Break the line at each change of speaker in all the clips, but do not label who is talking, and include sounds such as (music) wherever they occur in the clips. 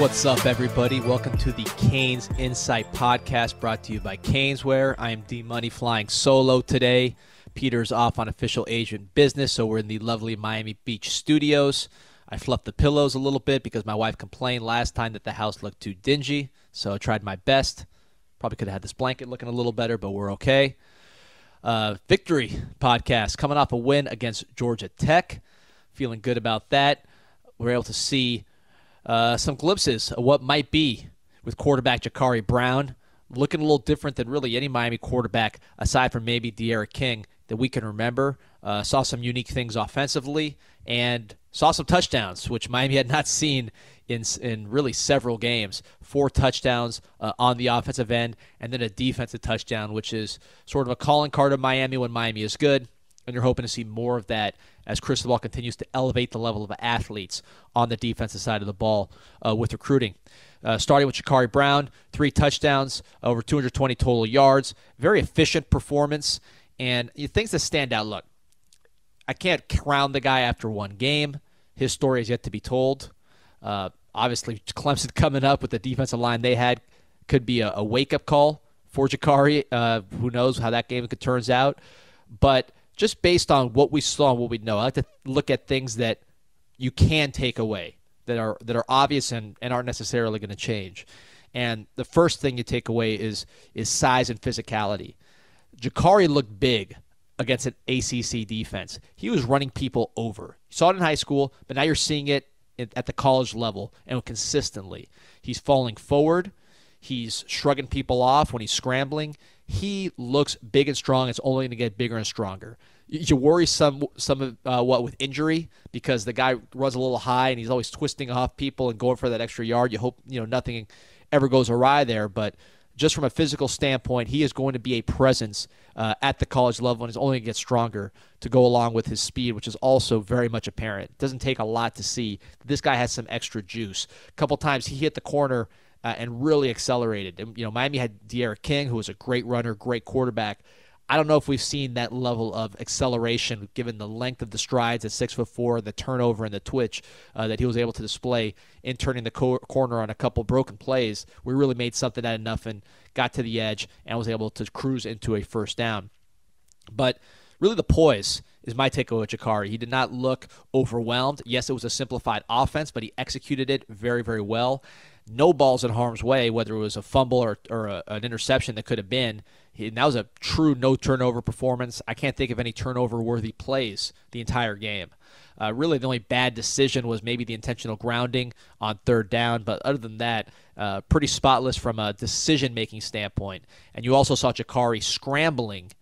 What's up, everybody? Welcome to the Canes In Sight Podcast brought to you by Caneswear. I am D Money flying solo today. Peter's off on official agent business, so we're in the lovely Miami Beach studios. I fluffed the pillows a little bit because my wife complained last time that the house looked too dingy, so I tried my best. Probably could have had this blanket looking a little better, but we're okay. Uh, victory podcast coming off a win against Georgia Tech. Feeling good about that. We're able to see uh, some glimpses of what might be with quarterback Jacurri Brown. Looking a little different than really any Miami quarterback, aside from maybe D'Eriq King, that we can remember. Uh, saw some unique things offensively and saw some touchdowns, which Miami had not seen in, in really several games. Four touchdowns uh, on the offensive end, and then a defensive touchdown, which is sort of a calling card of Miami when Miami is good. And you're hoping to see more of that as Cristobal continues to elevate the level of athletes on the defensive side of the ball uh, with recruiting. Uh, starting with Jacurri Brown, three touchdowns, over 220 total yards, very efficient performance, and things that stand out. Look, I can't crown the guy after one game. His story is yet to be told. Uh, obviously, Clemson (laughs) coming up with the defensive line they had could be a, a wake up call for Jacurri. Uh, who knows how that game could turns out, but just based on what we saw and what we know, I like to look at things that you can take away that are that are obvious and, and aren't necessarily going to change. And the first thing you take away is is size and physicality. Jacurri looked big against an ACC defense. He was running people over. You saw it in high school, but now you're seeing it at the college level and consistently. He's falling forward. He's shrugging people off when he's scrambling. He looks big and strong. It's only going to get bigger and stronger. You worry some some uh, what with injury because the guy runs a little high and he's always twisting off people and going for that extra yard. You hope you know nothing ever goes awry there, but just from a physical standpoint, he is going to be a presence uh, at the college level and is only going to get stronger to go along with his speed, which is also very much apparent. It doesn't take a lot to see this guy has some extra juice. A couple times he hit the corner uh, and really accelerated. And, you know, Miami had D'Eriq King, who was a great runner, great quarterback. I don't know if we've seen that level of acceleration given the length of the strides at six foot four, the turnover and the twitch uh, that he was able to display in turning the co- corner on a couple broken plays. We really made something out of nothing, got to the edge, and was able to cruise into a first down. But really, the poise is my takeaway with Jacurri. He did not look overwhelmed. Yes, it was a simplified offense, but he executed it very, very well no balls in harm's way, whether it was a fumble or, or a, an interception that could have been. He, that was a true no turnover performance. I can't think of any turnover worthy plays the entire game. Uh, really, the only bad decision was maybe the intentional grounding on third down, but other than that, uh, pretty spotless from a decision making standpoint. And you also saw Jacurri scrambling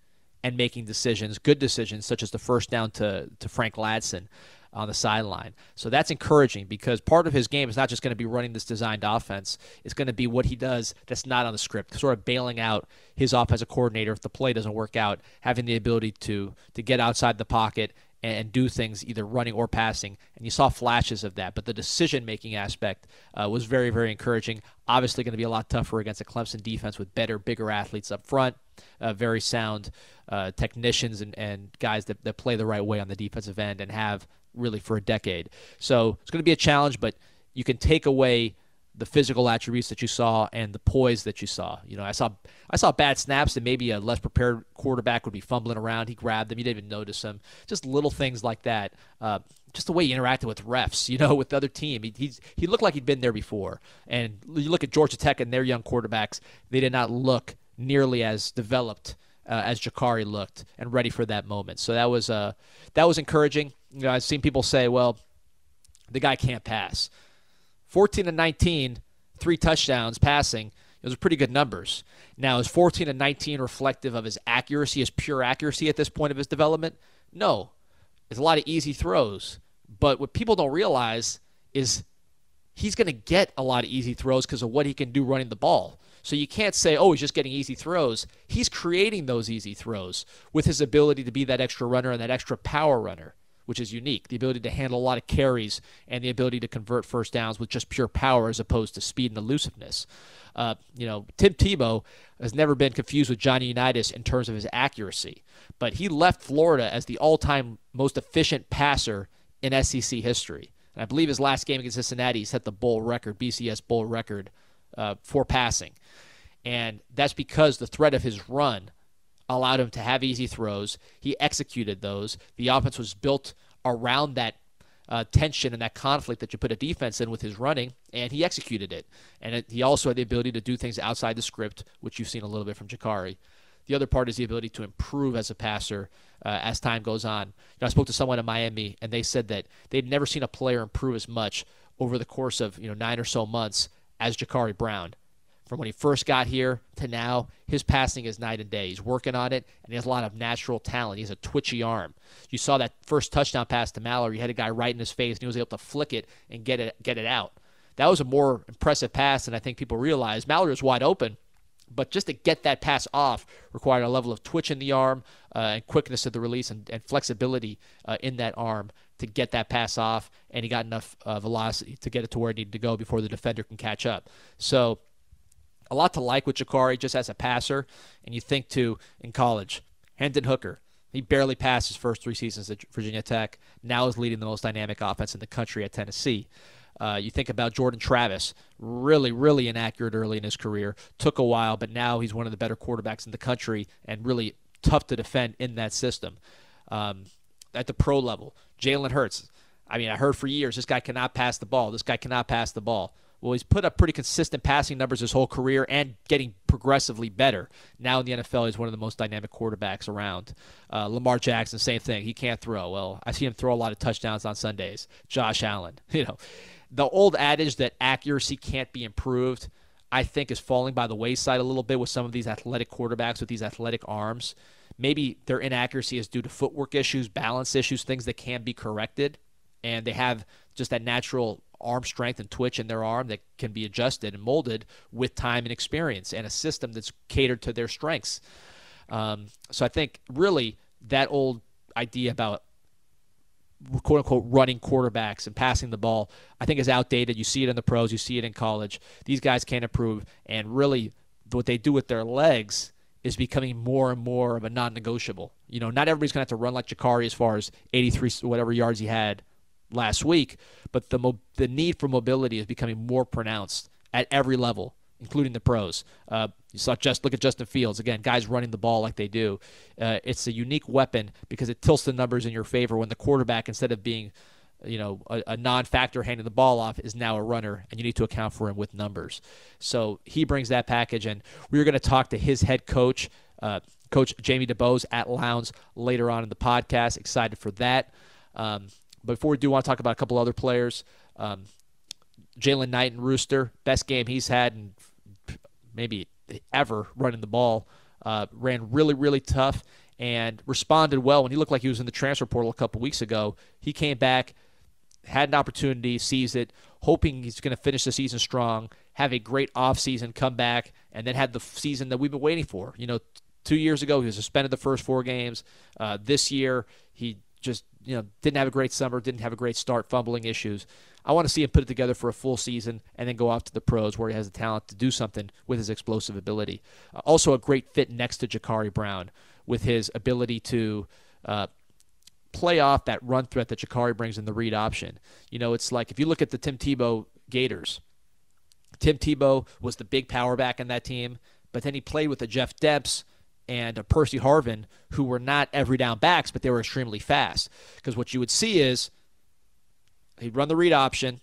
and making decisions, good decisions, such as the first down to, to Frank Ladson on the sideline. So that's encouraging because part of his game is not just going to be running this designed offense. It's going to be what he does that's not on the script, sort of bailing out his offensive coordinator if the play doesn't work out, having the ability to to get outside the pocket and do things either running or passing. And you saw flashes of that, but the decision making aspect uh, was very, very encouraging. Obviously, going to be a lot tougher against a Clemson defense with better, bigger athletes up front, uh, very sound uh, technicians and, and guys that, that play the right way on the defensive end and have really for a decade. So it's going to be a challenge, but you can take away the physical attributes that you saw and the poise that you saw. You know, I saw I saw bad snaps and maybe a less prepared quarterback would be fumbling around. He grabbed them. You didn't even notice them. Just little things like that. Uh, just the way he interacted with refs, you know, (laughs) with the other team. He, he's, he looked like he'd been there before. And you look at Georgia Tech and their young quarterbacks, they did not look nearly as developed uh, as Jacurri looked and ready for that moment. So that was uh, that was encouraging. You know, I've seen people say, well, the guy can't pass. 14 and 19, three touchdowns passing. Those are pretty good numbers. Now, is 14 and 19 reflective of his accuracy, his pure accuracy at this point of his development? No. It's a lot of easy throws. But what people don't realize is he's going to get a lot of easy throws because of what he can do running the ball. So you can't say, oh, he's just getting easy throws. He's creating those easy throws with his ability to be that extra runner and that extra power runner which is unique. The ability to handle a lot of carries and the ability to convert first downs with just pure power as opposed to speed and elusiveness. Uh, you know, Tim Tebow has never been confused with Johnny Unitas in terms of his accuracy, but he left Florida as the all-time most efficient passer in SEC history. And I believe his last game against Cincinnati, set the bowl record, BCS bowl record uh, for passing. And that's because the threat of his run allowed him to have easy throws. He executed those. The offense was built around that uh, tension and that conflict that you put a defense in with his running, and he executed it. And it, he also had the ability to do things outside the script, which you've seen a little bit from Jacurri. The other part is the ability to improve as a passer uh, as time goes on. You know, I spoke to someone in Miami, and they said that they'd never seen a player improve as much over the course of you know nine or so months as Jacurri Brown. From when he first got here to now, his passing is night and day. He's working on it, and he has a lot of natural talent. He has a twitchy arm. You saw that first touchdown pass to Mallory. He had a guy right in his face, and he was able to flick it and get it get it out. That was a more impressive pass than I think people realize. Mallory was wide open, but just to get that pass off required a level of twitch in the arm uh, and quickness of the release and, and flexibility uh, in that arm to get that pass off, and he got enough uh, velocity to get it to where it needed to go before the defender can catch up. So, a lot to like with Jacurri just as a passer, and you think to in college, Hendon Hooker. He barely passed his first three seasons at Virginia Tech. Now is leading the most dynamic offense in the country at Tennessee. Uh, you think about Jordan Travis, really, really inaccurate early in his career. Took a while, but now he's one of the better quarterbacks in the country and really tough to defend in that system. Um, at the pro level, Jalen Hurts. I mean, I heard for years this guy cannot pass the ball. This guy cannot pass the ball. Well, he's put up pretty consistent passing numbers his whole career and getting progressively better. Now in the NFL, he's one of the most dynamic quarterbacks around. Uh, Lamar Jackson, same thing. He can't throw. Well, I see him throw a lot of touchdowns on Sundays. Josh Allen, (laughs) you know, the old adage that accuracy can't be improved, I think, is falling by the wayside a little bit with some of these athletic quarterbacks with these athletic arms. Maybe their inaccuracy is due to footwork issues, balance issues, things that can be corrected, and they have just that natural arm strength and twitch in their arm that can be adjusted and molded with time and experience and a system that's catered to their strengths. Um, so I think really that old idea about quote unquote running quarterbacks and passing the ball, I think is outdated. You see it in the pros, you see it in college. These guys can't improve, and really, what they do with their legs is becoming more and more of a non-negotiable. You know, not everybody's going to have to run like Jacurri as far as 83 whatever yards he had last week, but the mo- the need for mobility is becoming more pronounced at every level including the pros. Uh, you saw just look at Justin Fields again, guys running the ball like they do. Uh, it's a unique weapon because it tilts the numbers in your favor when the quarterback, instead of being you know a, a, non-factor handing the ball off is now a runner and you need to account for him with numbers so he brings that package and we're going to talk to his head coach uh, coach Jamey DuBose at lowndes later on in the podcast excited for that um, before we do want to talk about a couple other players um, Knighton Rooster, best game he's had in maybe ever running the ball. Uh, ran really, really tough and responded well when he looked like he was in the transfer portal a couple weeks ago. He came back, had an opportunity, seized it, hoping he's going to finish the season strong, have a great offseason, come back, and then had the season that we've been waiting for. You know, two years ago he was suspended the first four games. Uh, this year he just you know didn't have a great summer, didn't have a great start, fumbling issues. I want to see him put it together for a full season and then go off to the pros where he has the talent to do something with his explosive ability. Uh, also, a great fit next to Jacurri Brown with his ability to uh, play off that run threat that Jacurri brings in the read option. You know, it's like if you look at the Tim Tebow Gators, Tim Tebow was the big power back in that team, but then he played with the Jeff Demps and a Percy Harvin who were not every down backs, but they were extremely fast. Because what you would see is He'd run the read option.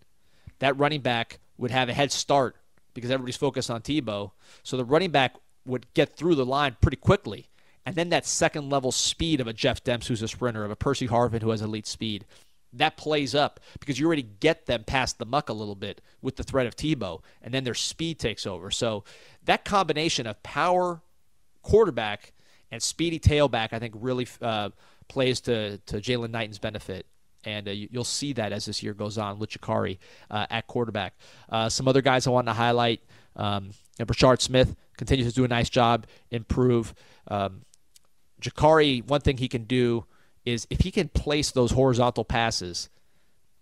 That running back would have a head start because everybody's focused on Tebow. So the running back would get through the line pretty quickly. And then that second level speed of a Jeff Demps, who's a sprinter, of a Percy Harvin, who has elite speed, that plays up because you already get them past the muck a little bit with the threat of Tebow, and then their speed takes over. So that combination of power quarterback and speedy tailback, I think, really uh, plays to, to Jaylan Knighton's benefit and uh, you, will see that as this year goes on with uh, at quarterback. Uh, some other guys I want to highlight: um, Brashard Smith continues to do a nice job, improve. Um, Jacurri, one thing he can do is if he can place those horizontal passes,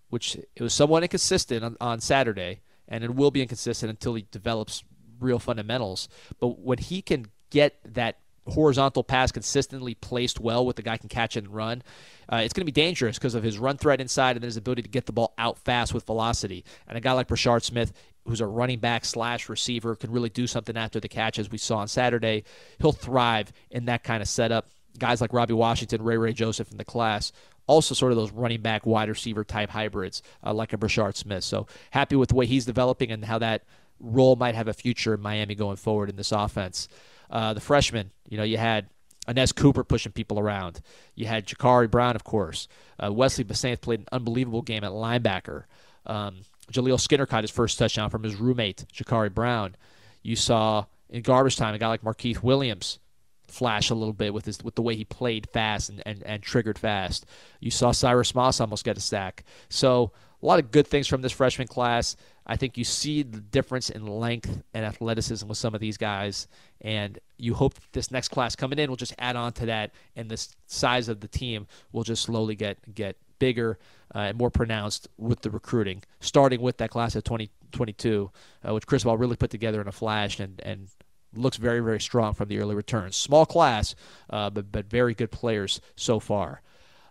which it was somewhat inconsistent on, on Saturday, and it will be inconsistent until he develops real fundamentals. But when he can get that horizontal pass consistently placed well with the guy can catch it and run, uh, it's going to be dangerous because of his run threat inside and his ability to get the ball out fast with velocity. And a guy like Brashard Smith, who's a running back slash receiver, can really do something after the catch, as we saw on Saturday. He'll thrive in that kind of setup. Guys like Robbie Washington, Ray Ray Joseph in the class, also sort of those running back wide receiver type hybrids uh, like a Brashard Smith. So happy with the way he's developing and how that role might have a future in Miami going forward in this offense. Uh, the freshman, you know, you had Anez Cooper pushing people around. You had Jacurri Brown, of course. Uh, Wesley Bissainthe played an unbelievable game at linebacker. Um, Jaleel Skinner caught his first touchdown from his roommate, Jacurri Brown. You saw in garbage time a guy like Markeith Williams flash a little bit with his with the way he played fast and, and, and triggered fast. You saw Cyrus Moss almost get a sack. So a lot of good things from this freshman class. I think you see the difference in length and athleticism with some of these guys, and you hope this next class coming in will just add on to that, and the size of the team will just slowly get get bigger uh, and more pronounced with the recruiting, starting with that class of 2022, uh, which Cristobal really put together in a flash and and looks very very strong from the early returns. Small class, uh, but but very good players so far.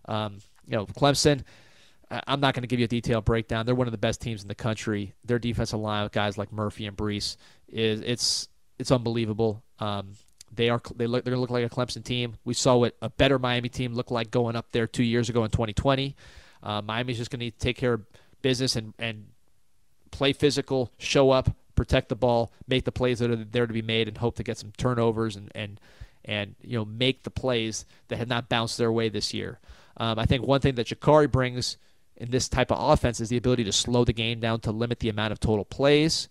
Um, you know, Clemson I'm not going to give you a detailed breakdown. They're one of the best teams in the country. Their defensive line with guys like Murphy and Bresee is it's it's unbelievable. Um, they are they look they're going to look like a Clemson team. We saw what a better Miami team looked like going up there two years ago in 2020. Uh, Miami's just going to take care of business and and play physical, show up, protect the ball, make the plays that are there to be made, and hope to get some turnovers and and and you know make the plays that have not bounced their way this year. Um, I think one thing that Jacurri brings in this type of offense is the ability to slow the game down to limit the amount of total plays.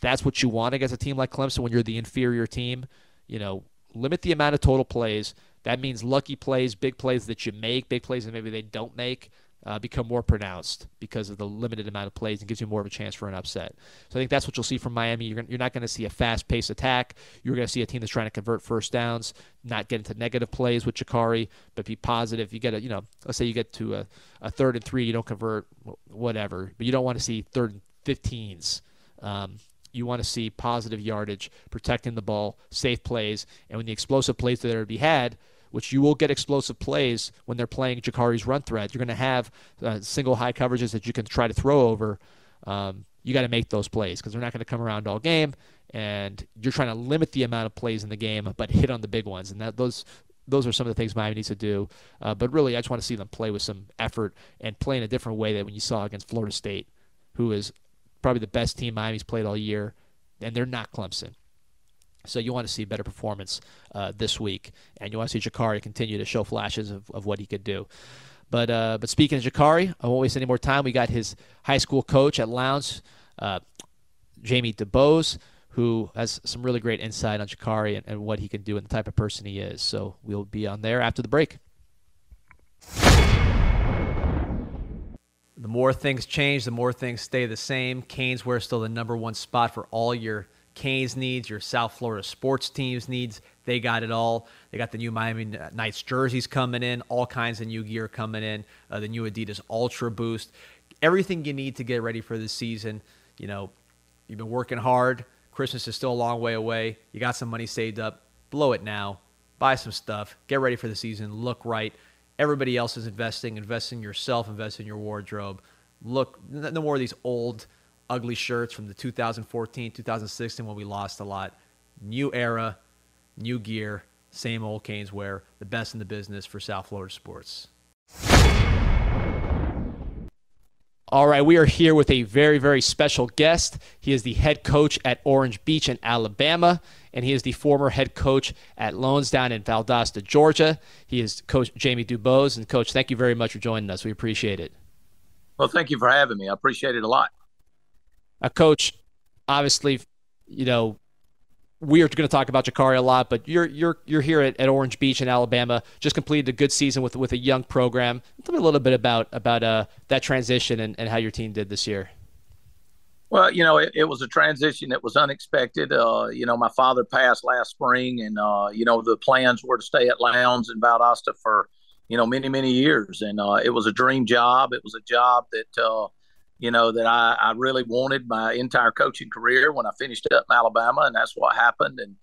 That's what you want against a team like Clemson when you're the inferior team. You know, limit the amount of total plays. That means lucky plays, big plays that you make, big plays that maybe they don't make uh, become more pronounced because of the limited amount of plays and gives you more of a chance for an upset. So I think that's what you'll see from Miami. You're, you're not going to see a fast paced attack. You're going to see a team that's trying to convert first downs, not get into negative plays with Jacurri, but be positive. You get a, you know, let's say you get to a, a third and three, you don't convert, whatever, but you don't want to see third and 15s. Um, you want to see positive yardage, protecting the ball, safe plays, and when the explosive plays that are to be had, which you will get explosive plays when they're playing Jacurri's run threat. You're going to have uh, single high coverages that you can try to throw over. Um, you got to make those plays because they're not going to come around all game, and you're trying to limit the amount of plays in the game, but hit on the big ones. And that those those are some of the things Miami needs to do. Uh, but really, I just want to see them play with some effort and play in a different way than when you saw against Florida State, who is probably the best team Miami's played all year, and they're not Clemson. So you want to see better performance uh, this week, and you want to see Jacurri continue to show flashes of, of what he could do. But uh, but speaking of Jacurri, I won't waste any more time. We got his high school coach at Lowndes, uh, Jamey DuBose, who has some really great insight on Jacurri and, and what he can do and the type of person he is. So we'll be on there after the break. The more things change, the more things stay the same. Caneswear is still the number one spot for all your Canes needs, your South Florida sports teams needs. They got it all. They got the new Miami Knights jerseys coming in, all kinds of new gear coming in, uh, the new Adidas Ultra Boost, everything you need to get ready for the season. You know, you've been working hard. Christmas is still a long way away. You got some money saved up. Blow it now. Buy some stuff. Get ready for the season. Look right. Everybody else is investing. Invest in yourself. Invest in your wardrobe. Look, no more of these old ugly shirts from the 2014, 2016 when we lost a lot. New era, new gear, same old Canes wear, the best in the business for South Florida sports. All right, we are here with a very, very special guest. He is the head coach at Orange Beach in Alabama, and he is the former head coach at Lowndes down in Valdosta, Georgia. He is Coach Jamey DuBose. And, Coach, thank you very much for joining us. We appreciate it.
Well, thank you for having me. I appreciate it a lot
a coach, obviously, you know, we are going to talk about Jacurri a lot, but you're you're you're here at, at, Orange Beach in Alabama. Just completed a good season with with a young program. Tell me a little bit about about uh, that transition and, and how your team did this year.
Well, you know, it, it was a transition that was unexpected. Uh, you know, my father passed last spring, and uh, you know the plans were to stay at Lowndes in Valdosta for you know many many years, and uh, it was a dream job. It was a job that uh, you know, that I, I really wanted my entire coaching career when I finished up in Alabama, and that's what happened. And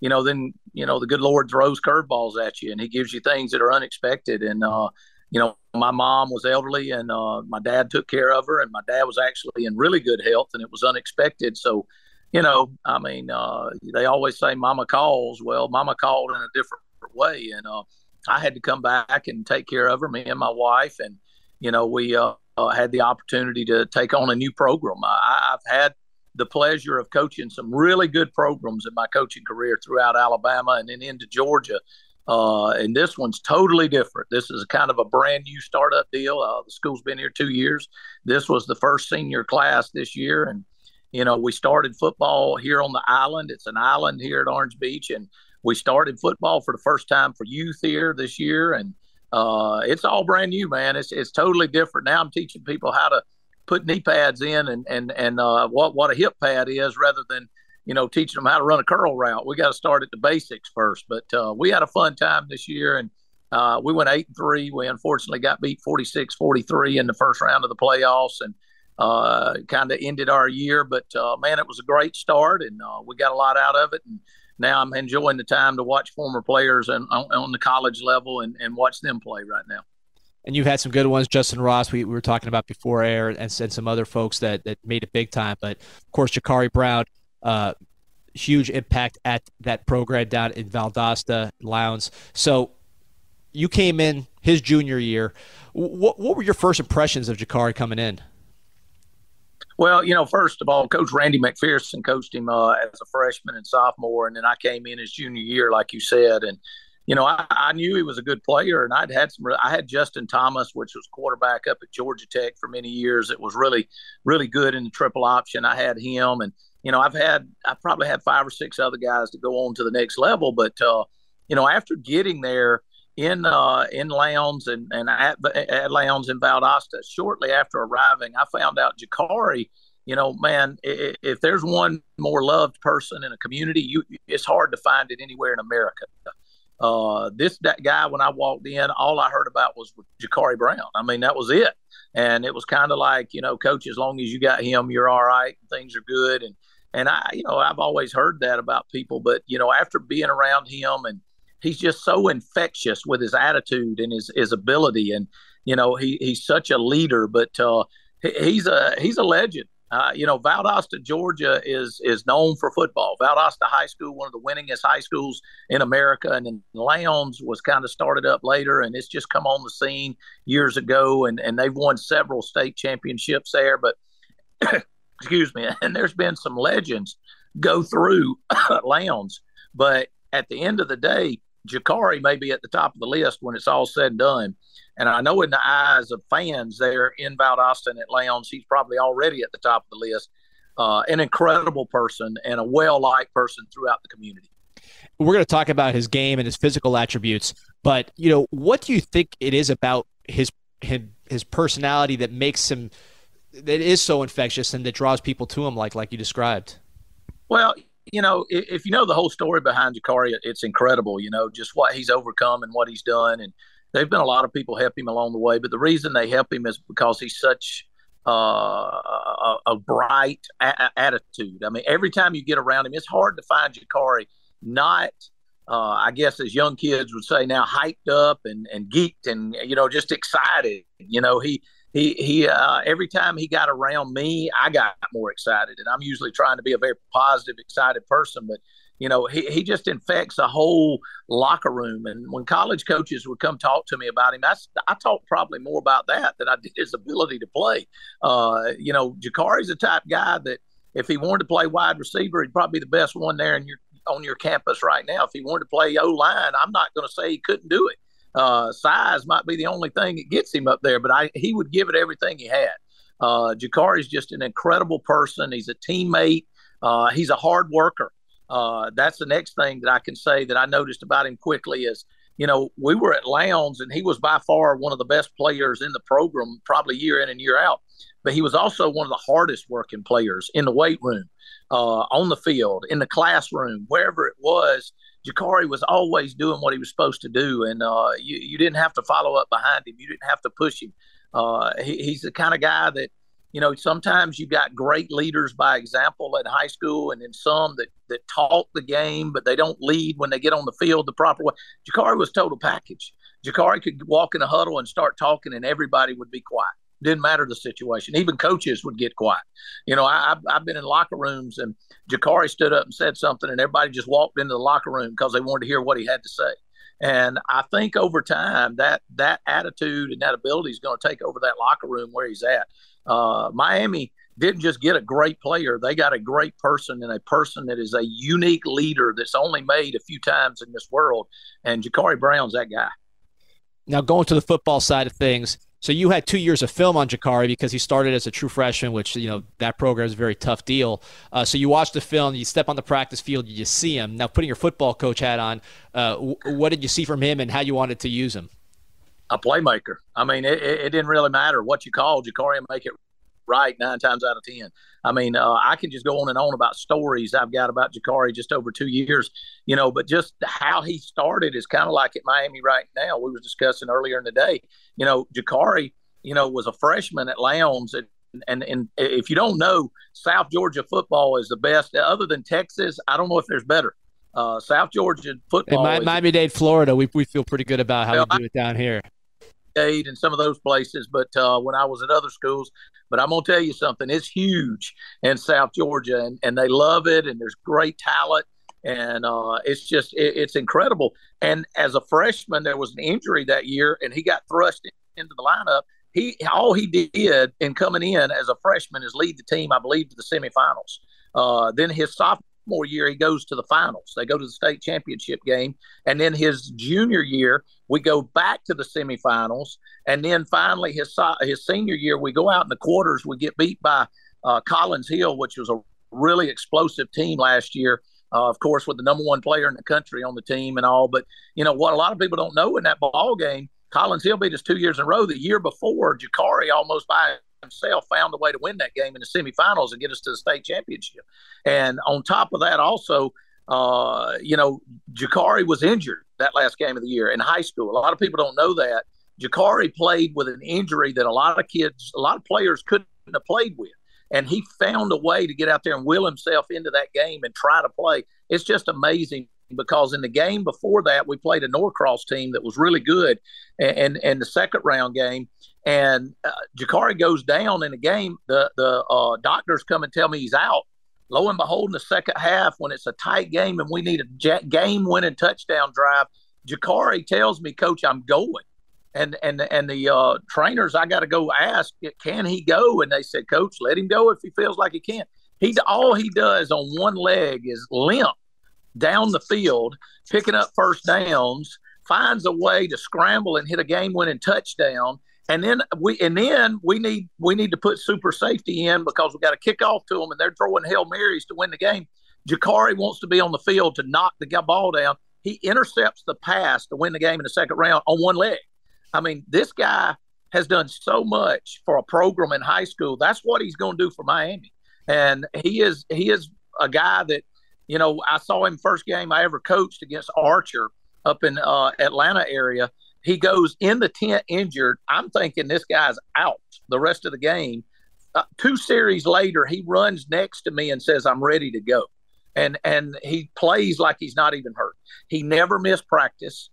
you know, then you know the good Lord throws curveballs at you, and He gives you things that are unexpected. And uh, you know, my mom was elderly, and uh, my dad took care of her, and my dad was actually in really good health, and it was unexpected. So, you know, I mean, uh, they always say "Mama calls." Well, Mama called in a different way, and uh, I had to come back and take care of her, me and my wife, and you know, we uh, had the opportunity to take on a new program. I, I've had the pleasure of coaching some really good programs in my coaching career throughout Alabama and then into Georgia. Uh, and this one's totally different. This is kind of a brand new startup deal. Uh, the school's been here two years. This was the first senior class this year, and you know we started football here on the island. It's an island here at Orange Beach, and we started football for the first time for youth here this year, and uh, it's all brand new, man. It's it's totally different. Now I'm teaching people how to put knee pads in and and and uh, what what a hip pad is, rather than you know teaching them how to run a curl route. We got to start at the basics first. But uh, we had a fun time this year, and uh, we went eight and three. We unfortunately got beat 46-43 in the first round of the playoffs, and uh, kind of ended our year. But uh, man, it was a great start, and uh, we got a lot out of it. And now I'm enjoying the time to watch former players and on, on the college level and, and watch them play right now
and you've had some good ones. Justin Ross, we, we were talking about before air, and, and some other folks that, that made it big time. But of course, Jacurri Brown, uh, huge impact at that program down in Valdosta, Lowndes. So you came in his junior year. What, what were your first impressions of Jacurri coming in?
Well, you know, first of all, Coach Randy McPherson coached him uh, as a freshman and sophomore, and then I came in his junior year, like you said, and you know, I, I, knew he was a good player, and I'd had some. I had Justin Thomas, which was quarterback up at Georgia Tech for many years. It was really, really good in the triple option. I had him, and you know, I've had, I probably had five or six other guys to go on to the next level. But uh, you know, after getting there in uh, in Lowndes and and at, at Lowndes in Valdosta, shortly after arriving, I found out Jacurri you know, man, if there's one more loved person in a community, you, it's hard to find it anywhere in America. Uh, this that guy when I walked in, all I heard about was Jacurri Brown. I mean, that was it, and it was kind of like you know, coach, as long as you got him, you're all right. Things are good, and and I, you know, I've always heard that about people, but you know, after being around him, and he's just so infectious with his attitude and his his ability, and you know, he he's such a leader, but uh, he's a he's a legend. Uh, you know, Valdosta, Georgia is is known for football. Valdosta High School, one of the winningest high schools in America, and then Lowndes was kind of started up later, and it's just come on the scene years ago, and and they've won several state championships there. But (coughs) excuse me, and there's been some legends go through (coughs) Lowndes, but at the end of the day, Jacurri may be at the top of the list when it's all said and done. And I know in the eyes of fans there in Valdosta and at Lowndes, he's probably already at the top of the list. Uh, an incredible person and a well liked person throughout the community.
We're going to talk about his game and his physical attributes, but you know, what do you think it is about his his, his personality that makes him that is so infectious and that draws people to him, like like you described?
Well, you know, if, you know the whole story behind Jacurri, it's incredible. You know, just what he's overcome and what he's done, and there've been a lot of people help him along the way, but the reason they help him is because he's such uh, a, a, bright a- attitude. I mean, every time you get around him, it's hard to find Jacurri not, uh, I guess, as young kids would say now, hyped up and, and geeked and you know just excited. You know, he he he. Uh, every time he got around me, I got more excited, and I'm usually trying to be a very positive, excited person, but you know, he, he just infects a whole locker room. And when college coaches would come talk to me about him, I, I talked probably more about that than I (laughs) did his ability to play. Uh, you know, Jacurri's the type guy that if he wanted to play wide receiver, he'd probably be the best one there in your, on your campus right now. If he wanted to play O line, I'm not going to say he couldn't do it. Uh, size might be the only thing that gets him up there, but I, he would give it everything he had. Uh, Jacurri's just an incredible person. He's a teammate. Uh, he's a hard worker. Uh, that's the next thing that I can say that I noticed about him quickly is, you know, we were at Lowndes and he was by far one of the best players in the program, probably year in and year out. But he was also one of the hardest working players in the weight room, uh, on the field, in the classroom, wherever it was. Jacurri was always doing what he was supposed to do, and uh, you, you didn't have to follow up behind him. You didn't have to push him. Uh, he, he's the kind of guy that you know, sometimes you got great leaders by example at high school, and then some that that talk the game, but they don't lead when they get on the field the proper way. Jacurri was total package. Jacurri could walk in a huddle and start talking, and everybody would be quiet. Didn't matter the situation. Even coaches would get quiet. You know, I, I've, I've been in locker rooms, and Jacurri stood up and said something, and everybody just walked into the locker room because they wanted to hear what he had to say. And I think over time that that attitude and that ability is going to take over that locker room where he's at uh, Miami didn't just get a great player; they got a great person and a person that is a unique leader that's only made a few times in this world. And Jacurri Brown's that guy.
Now, going to the football side of things, so you had two years of film on Jacurri because he started as a true freshman, which you know that program is a very tough deal. Uh, so you watch the film, you step on the practice field, you see him. Now, putting your football coach hat on, uh, what did you see from him, and how you wanted to use him?
a playmaker. I mean, it, it, didn't really matter what you called Jacurri and make it right nine times out of ten. I mean, uh, I can just go on and on about stories I've got about Jacurri just over two years, you know. But just how he started is kind of like at Miami right now. We were discussing earlier in the day. You know, Jacurri, you know, was a freshman at Lowndes, and and and if you don't know, South Georgia football is the best. Other than Texas, I don't know if there's better. Uh, South Georgia football.
In Miami Dade, Florida, we, we feel pretty good about how well, we do it down here.
State and some of those places, but uh, when I was at other schools. But I'm gonna tell you something; it's huge in South Georgia, and, and they love it, and there's great talent, and uh, it's just it, it's incredible. And as a freshman, there was an injury that year, and he got thrust into the lineup. He all he did in coming in as a freshman is lead the team, I believe, to the semifinals. Uh, then his sophomore sophomore year, he goes to the finals. They go to the state championship game. And then his junior year, we go back to the semifinals. And then finally, his, his senior year, we go out in the quarters. We get beat by uh, Collins Hill, which was a really explosive team last year. Uh, of course, with the number one player in the country on the team and all. But, you know, what a lot of people don't know in that ball game, Collins Hill beat us two years in a row. The year before, Jacurri almost by himself found a way to win that game in the semifinals and get us to the state championship. And on top of that, also, uh, you know, Jacurri was injured that last game of the year in high school. A lot of people don't know that. Jacurri played with an injury that a lot of kids, a lot of players couldn't have played with. And he found a way to get out there and will himself into that game and try to play. It's just amazing because in the game before that, we played a Norcross team that was really good, and and the second round game, and uh, Jacurri goes down in the game. The the uh, doctors come and tell me he's out. Lo and behold, in the second half, when it's a tight game and we need a game winning touchdown drive, Jacurri tells me, "Coach, I'm going." And and and the uh, trainers, I got to go ask, can he go? And they said, Coach, let him go if he feels like he can. He all he does on one leg is limp down the field, picking up first downs, finds a way to scramble and hit a game-winning touchdown. And then we and then we need we need to put super safety in because we got to kick off to them and they're throwing hail marys to win the game. Jacurri wants to be on the field to knock the ball down. He intercepts the pass to win the game in the second round on one leg. I mean, this guy has done so much for a program in high school. That's what he's going to do for Miami. And he is he is a guy that you know, I saw him first game I ever coached against Archer up in uh, Atlanta area. He goes in the tent injured. I'm thinking this guy's out the rest of the game. Uh, two series later, he runs next to me and says, "I'm ready to go," and and he plays like he's not even hurt. He never missed practice.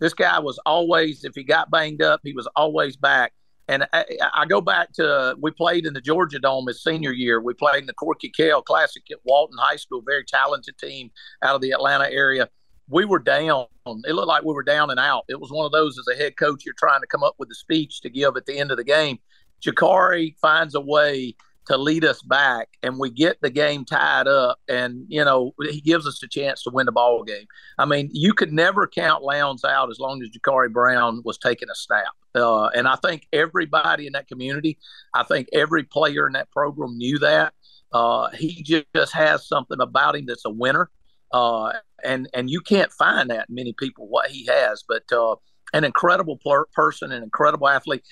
This guy was always, if he got banged up, he was always back. And I, I, go back to we played in the Georgia Dome his senior year. We played in the Corky Kell Classic at Walton High School, very talented team out of the Atlanta area. We were down. It looked like we were down and out. It was one of those as a head coach, you're trying to come up with a speech to give at the end of the game. Jacurri finds a way to lead us back and we get the game tied up and you know he gives us a chance to win the ball game i mean you could never count lowndes out as long as jacurri brown was taking a snap uh, and i think everybody in that community i think every player in that program knew that uh, he just has something about him that's a winner uh, and and you can't find that many people what he has but uh, an incredible per- person, an incredible athlete.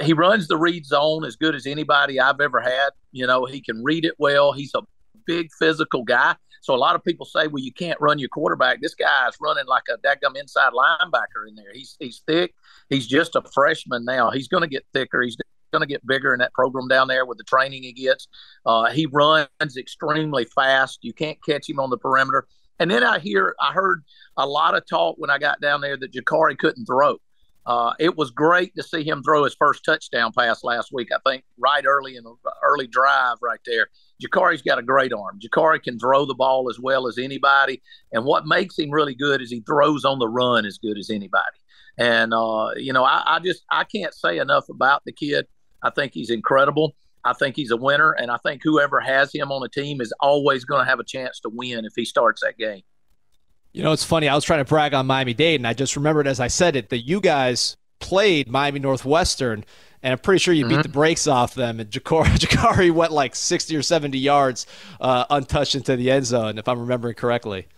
He runs the read zone as good as anybody I've ever had. You know, he can read it well. He's a big physical guy. So a lot of people say, well, you can't run your quarterback. This guy is running like a daggum inside linebacker in there. He's he's thick. He's just a freshman now. He's going to get thicker. He's going to get bigger in that program down there with the training he gets. Uh, he runs extremely fast. You can't catch him on the perimeter. And then I hear, I heard a lot of talk when I got down there that Jacurri couldn't throw. Uh, it was great to see him throw his first touchdown pass last week. I think right early in the early drive, right there. Jacurri's got a great arm. Jacurri can throw the ball as well as anybody, and what makes him really good is he throws on the run as good as anybody. And uh, you know, I, I just I can't say enough about the kid. I think he's incredible. I think he's a winner, and I think whoever has him on the team is always going to have a chance to win if he starts that game.
You know, it's funny. I was trying to brag on Miami Dade, and I just remembered as I said it that you guys played Miami Northwestern, and I'm pretty sure you mm-hmm. beat the brakes off them. And Jacurri, (laughs) Jacurri went like 60 or 70 yards uh, untouched into the end zone, if I'm remembering correctly.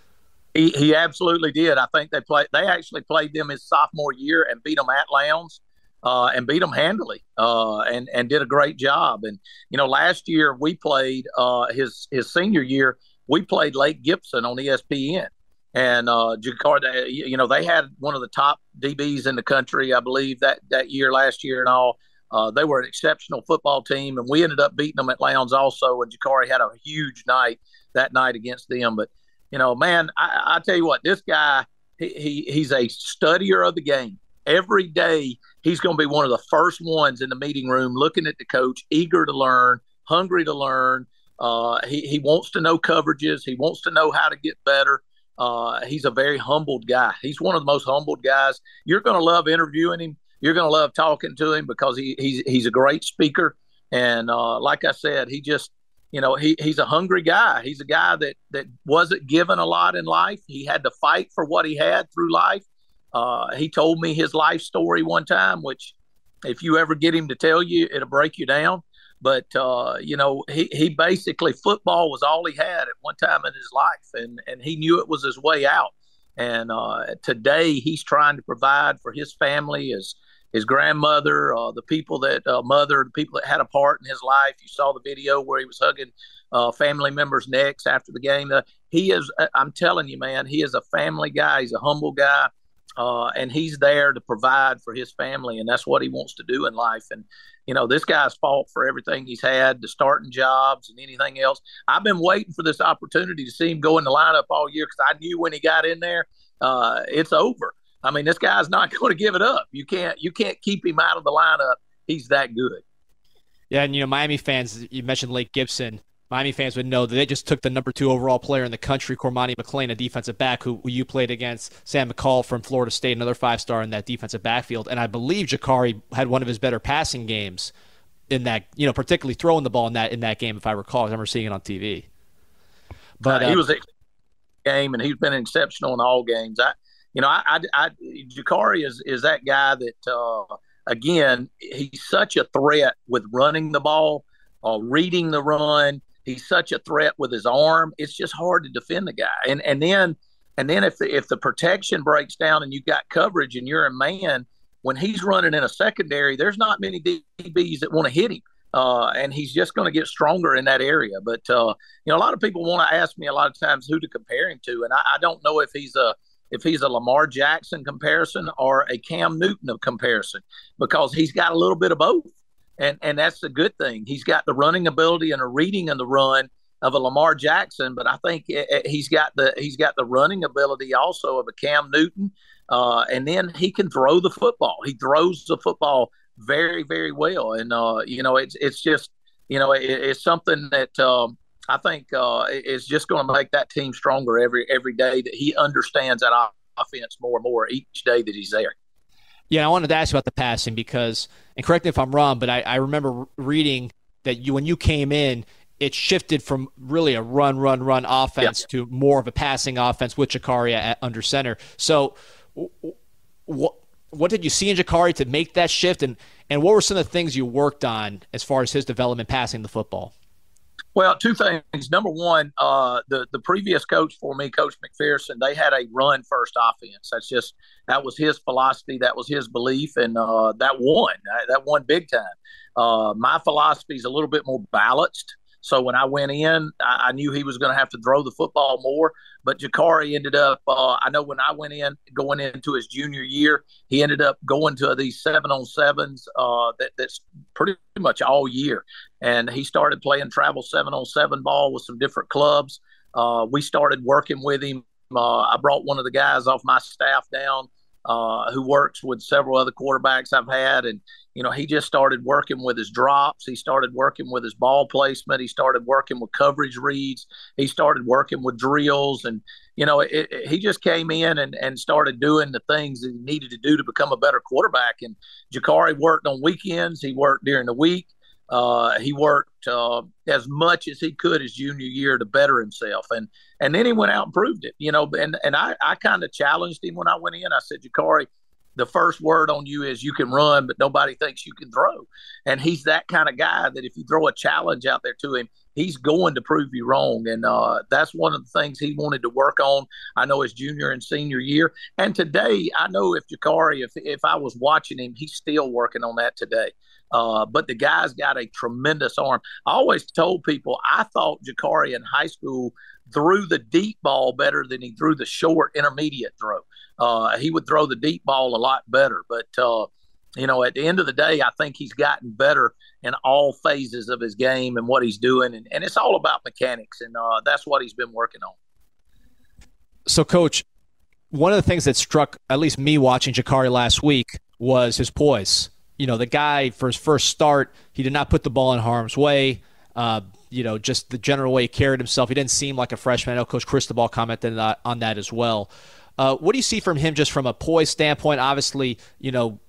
He, he absolutely did. I think they played. They actually played them his sophomore year and beat them at Lowndes. Uh, and beat them handily uh, and and did a great job. And you know, last year we played uh, his his senior year. We played Lake Gibson on ESPN, and uh, Jacurri, you know, they had one of the top DBs in the country, I believe, that that year, last year, and all. Uh, they were an exceptional football team, and we ended up beating them at Lowndes also. And Jacurri had a huge night that night against them. But you know, man, I, I tell you what, this guy, he, he he's a studier of the game. Every day, he's going to be one of the first ones in the meeting room, looking at the coach, eager to learn, hungry to learn. Uh, he he wants to know coverages. He wants to know how to get better. Uh, he's a very humbled guy. He's one of the most humbled guys. You're going to love interviewing him. You're going to love talking to him because he, he's he's a great speaker. And uh, like I said, he just you know he, he's a hungry guy. He's a guy that that wasn't given a lot in life. He had to fight for what he had through life. Uh, he told me his life story one time, which if you ever get him to tell you, it'll break you down. But uh, you know, he, he basically football was all he had at one time in his life, and and he knew it was his way out. And uh, today, he's trying to provide for his family, his his grandmother, uh, the people that uh, mother, the people that had a part in his life. You saw the video where he was hugging uh, family members' necks after the game. Uh, he is, I'm telling you, man, he is a family guy. He's a humble guy. Uh, and he's there to provide for his family, and that's what he wants to do in life. And you know, this guy's fought for everything he's had, the starting jobs and anything else. I've been waiting for this opportunity to see him go in the lineup all year because I knew when he got in there, uh, it's over. I mean, this guy's (laughs) not going to give it up. You can't you can't keep him out of the lineup. He's that good.
Yeah, and you know, Miami fans, you mentioned Lake Gibson. Miami fans would know that they just took the number two overall player in the country, Cormani McClain, a defensive back who, who you played against, Sam McCall from Florida State, another five star in that defensive backfield. And I believe Jacurri had one of his better passing games in that, you know, particularly throwing the ball in that in that game, if I recall. I remember seeing it on TV.
But uh, he was a game, and he's been exceptional in all games. I, you know, I, I, I Jacurri is is that guy that uh, again, he's such a threat with running the ball, uh, reading the run He's such a threat with his arm. It's just hard to defend the guy. And and then and then if the if the protection breaks down and you've got coverage and you're a man, when he's running in a secondary, there's not many DBs that want to hit him. Uh, and he's just going to get stronger in that area. But uh, you know, a lot of people want to ask me a lot of times who to compare him to, and I, I don't know if he's a if he's a Lamar Jackson comparison or a Cam Newton comparison because he's got a little bit of both and and that's a good thing. He's got the running ability and a reading of the run of a Lamar Jackson, but I think he's got the he's got the running ability also of a Cam Newton, uh, and then he can throw the football. He throws the football very very well, and uh, you know it's it's just you know it, it's something that. Um, I think uh, is just going to make that team stronger every every day that he understands that offense more and more each day that he's there.
Yeah, I wanted to ask you about the passing because, and correct me if I'm wrong, but I, I remember reading that you when you came in, it shifted from really a run, run, run offense to more of a passing offense with Jacurri at, under center. So, what what did you see in Jacurri to make that shift, and and what were some of the things you worked on as far as his development passing the football?
Well, two things. Number one, uh, the the previous coach for me, Coach McPherson, they had a run first offense. That's just that was his philosophy, that was his belief, and uh, that won. That, won big time. Uh, my philosophy is a little bit more balanced. So when I went in, I, I knew he was going to have to throw the football more. But Jacurri ended up, uh, I know when I went in, going into his junior year, he ended up going to these seven on sevens uh, that, that's pretty much all year. And he started playing travel seven on seven ball with some different clubs. Uh, we started working with him. Uh, I brought one of the guys off my staff down uh, who works with several other quarterbacks I've had. And, you know, he just started working with his drops. He started working with his ball placement. He started working with coverage reads. He started working with drills. And, you know, it, it, he just came in and, and started doing the things that he needed to do to become a better quarterback. And Jacurri worked on weekends, he worked during the week. Uh, he worked uh, as much as he could his junior year to better himself, and and then he went out and proved it. You know, and and I I kind of challenged him when I went in. I said, Jacurri, the first word on you is you can run, but nobody thinks you can throw. And he's that kind of guy that if you throw a challenge out there to him, he's going to prove you wrong. And uh, that's one of the things he wanted to work on. I know his junior and senior year. And today, I know if Jacurri, if, if I was watching him, he's still working on that today. Uh, but the guy's got a tremendous arm. I always told people I thought Jacurri in high school threw the deep ball better than he threw the short intermediate throw. Uh, he would throw the deep ball a lot better. But, uh, you know, at the end of the day, I think he's gotten better in all phases of his game and what he's doing. And, and it's all about mechanics. And uh, that's what he's been working on.
So, coach, one of the things that struck at least me watching Jacurri last week was his poise you know, the guy for his first start, he did not put the ball in harm's way. Uh, you know, just the general way he carried himself. He didn't seem like a freshman. I know Coach Cristobal commented on that as well. Uh, what do you see from him just from a poise standpoint? Obviously, you know,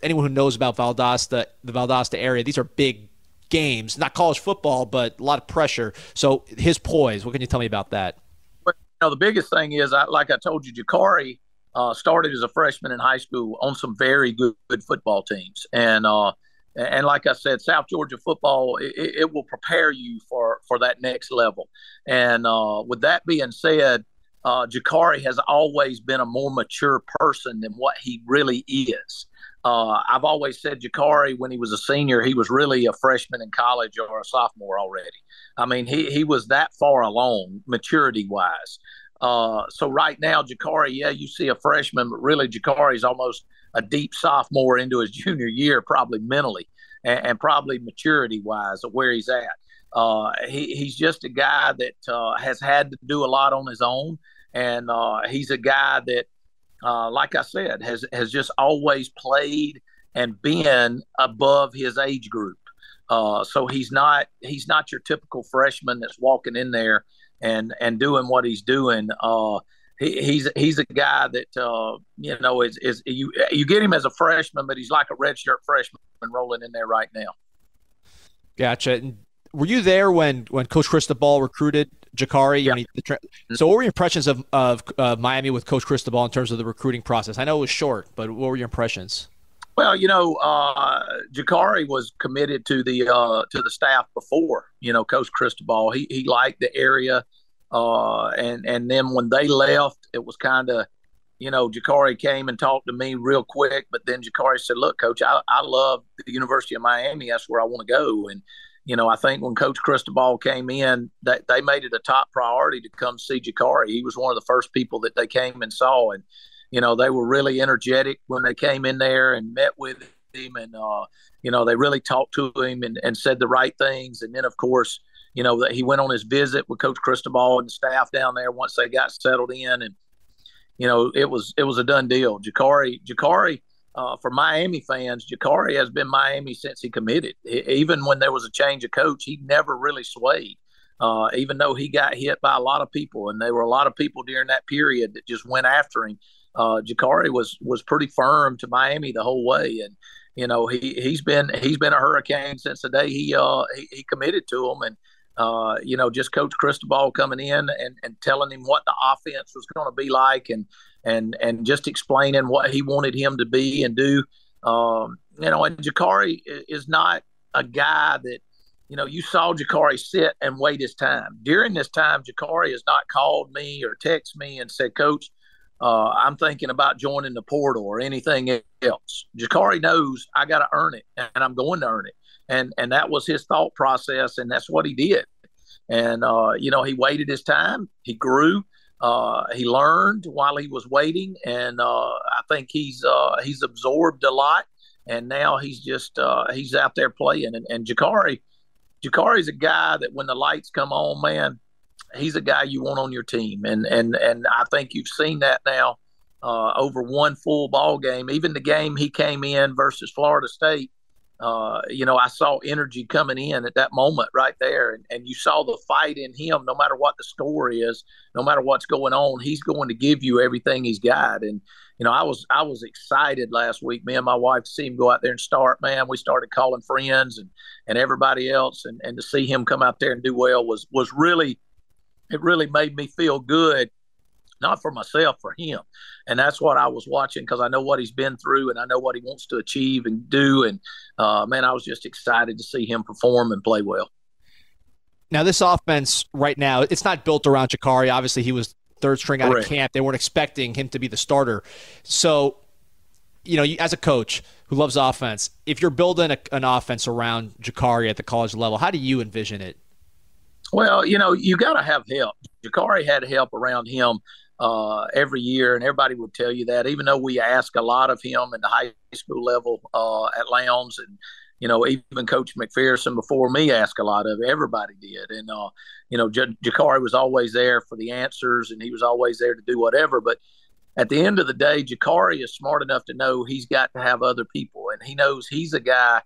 anyone who knows about Valdosta, the Valdosta area, these are big games, not college football, but a lot of pressure. So his poise, what can you tell me about that?
Well, you know, the biggest thing is, I, like I told you, Jacurri uh, started as a freshman in high school on some very good, good football teams, and uh, and like I said, South Georgia football it, it, will prepare you for for that next level. And uh, with that being said, uh, Jacurri has always been a more mature person than what he really is. Uh, I've always said Jacurri, when he was a senior, he was really a freshman in college or a sophomore already. I mean, he, he was that far along maturity wise. Uh, so right now, Jacurri, yeah, you see a freshman, but really Jacurri is almost a deep sophomore into his (laughs) junior year, probably mentally and, and probably maturity wise of where he's at. Uh, he, he's just a guy that uh, has had to do a lot on his own, and uh, he's a guy that, uh, like I said, has has just always played and been above his age group. So he's not he's not your typical freshman that's walking in there and and doing what he's doing. Uh, he, he's he's a guy that uh, you know is is you you get him as a freshman, but he's like a redshirt freshman rolling in there right now.
Gotcha. And were you there when when Coach Cristobal recruited Jacurri?
Yeah.
He, so, what were your impressions of of uh, Miami with Coach Cristobal in terms of the recruiting process? I know it was short, but what were your impressions?
Well, you know, uh, Jacurri was committed to the uh, to the staff before. You know, Coach Cristobal. He he liked the area, uh, and and then when they left, it was kind of, you know, Jacurri came and talked to me real quick. But then Jacurri said, "Look, Coach, I, I love the University of Miami. That's where I want to go." And you know, I think when Coach Cristobal came in, that they made it a top priority to come see Jacurri. He was one of the first people that they came and saw, and you know, they were really energetic when they came in there and met with him. And, uh, you know, they really talked to him and, and said the right things. And then, of course, you know, that he went on his visit with Coach Cristobal and the staff down there once they got settled in. And, you know, it was it was a done deal. Jacurri, Jacurri, uh, for Miami fans, Jacurri has been Miami since he committed. He, even when there was a change of coach, he never really swayed. Uh, even though he got hit by a lot of people, and there were a lot of people during that period that just went after him uh, Jacurri was was pretty firm to Miami the whole way, and you know he he's been he's been a hurricane since the day he uh he, he committed to them, and uh you know just Coach Cristobal coming in and and telling him what the offense was going to be like, and and and just explaining what he wanted him to be and do. Um, you know, and Jacurri is not a guy that you know, you saw Jacurri sit and wait his time. During this time, Jacurri has not called me or text me and said, Coach, uh, I'm thinking about joining the portal or anything else. Jacurri knows I got to earn it, and I'm going to earn it, and and that was his thought process, and that's what he did. And uh, you know, he waited his time. He grew. Uh, he learned while he was waiting, and uh, I think he's uh, he's absorbed a lot. And now he's just uh, he's out there playing. And, and Jacurri, Jacurri's a guy that when the lights come on, man, he's a guy you want on your team. And and and I think you've seen that now uh, over one full ball game. Even the game he came in versus Florida State, uh, you know, I saw energy coming in at that moment right there, and, and you saw the fight in him. No matter what the score is, no matter what's going on, he's going to give you everything he's got. And you know, I was I was excited last week. Me and my wife to see him go out there and start. Man, we started calling friends and and everybody else, and and to see him come out there and do well was was really, it really made me feel good not for myself, for him. And that's what I was watching because I know what he's been through and I know what he wants to achieve and do. And uh, man, I was just excited to see him perform and play well.
Now, this offense right now, it's not built around Jacurri. Obviously, he was third string out Correct. of camp. They weren't expecting him to be the starter. So, you know, as a coach who loves offense, if you're building a, an offense around Jacurri at the college level, how do you envision it?
Well, you know, you got to have help. Jacurri had help around him uh, every year, and everybody would tell you that. Even though we ask a lot of him in the high school level uh, at Lowndes, and you know, even Coach McPherson before me asked a lot of it. Everybody did, and uh, you know, J- Jacurri was always there for the answers, and he was always there to do whatever. But at the end of the day, Jacurri is smart enough to know he's got to have other people, and he knows he's a guy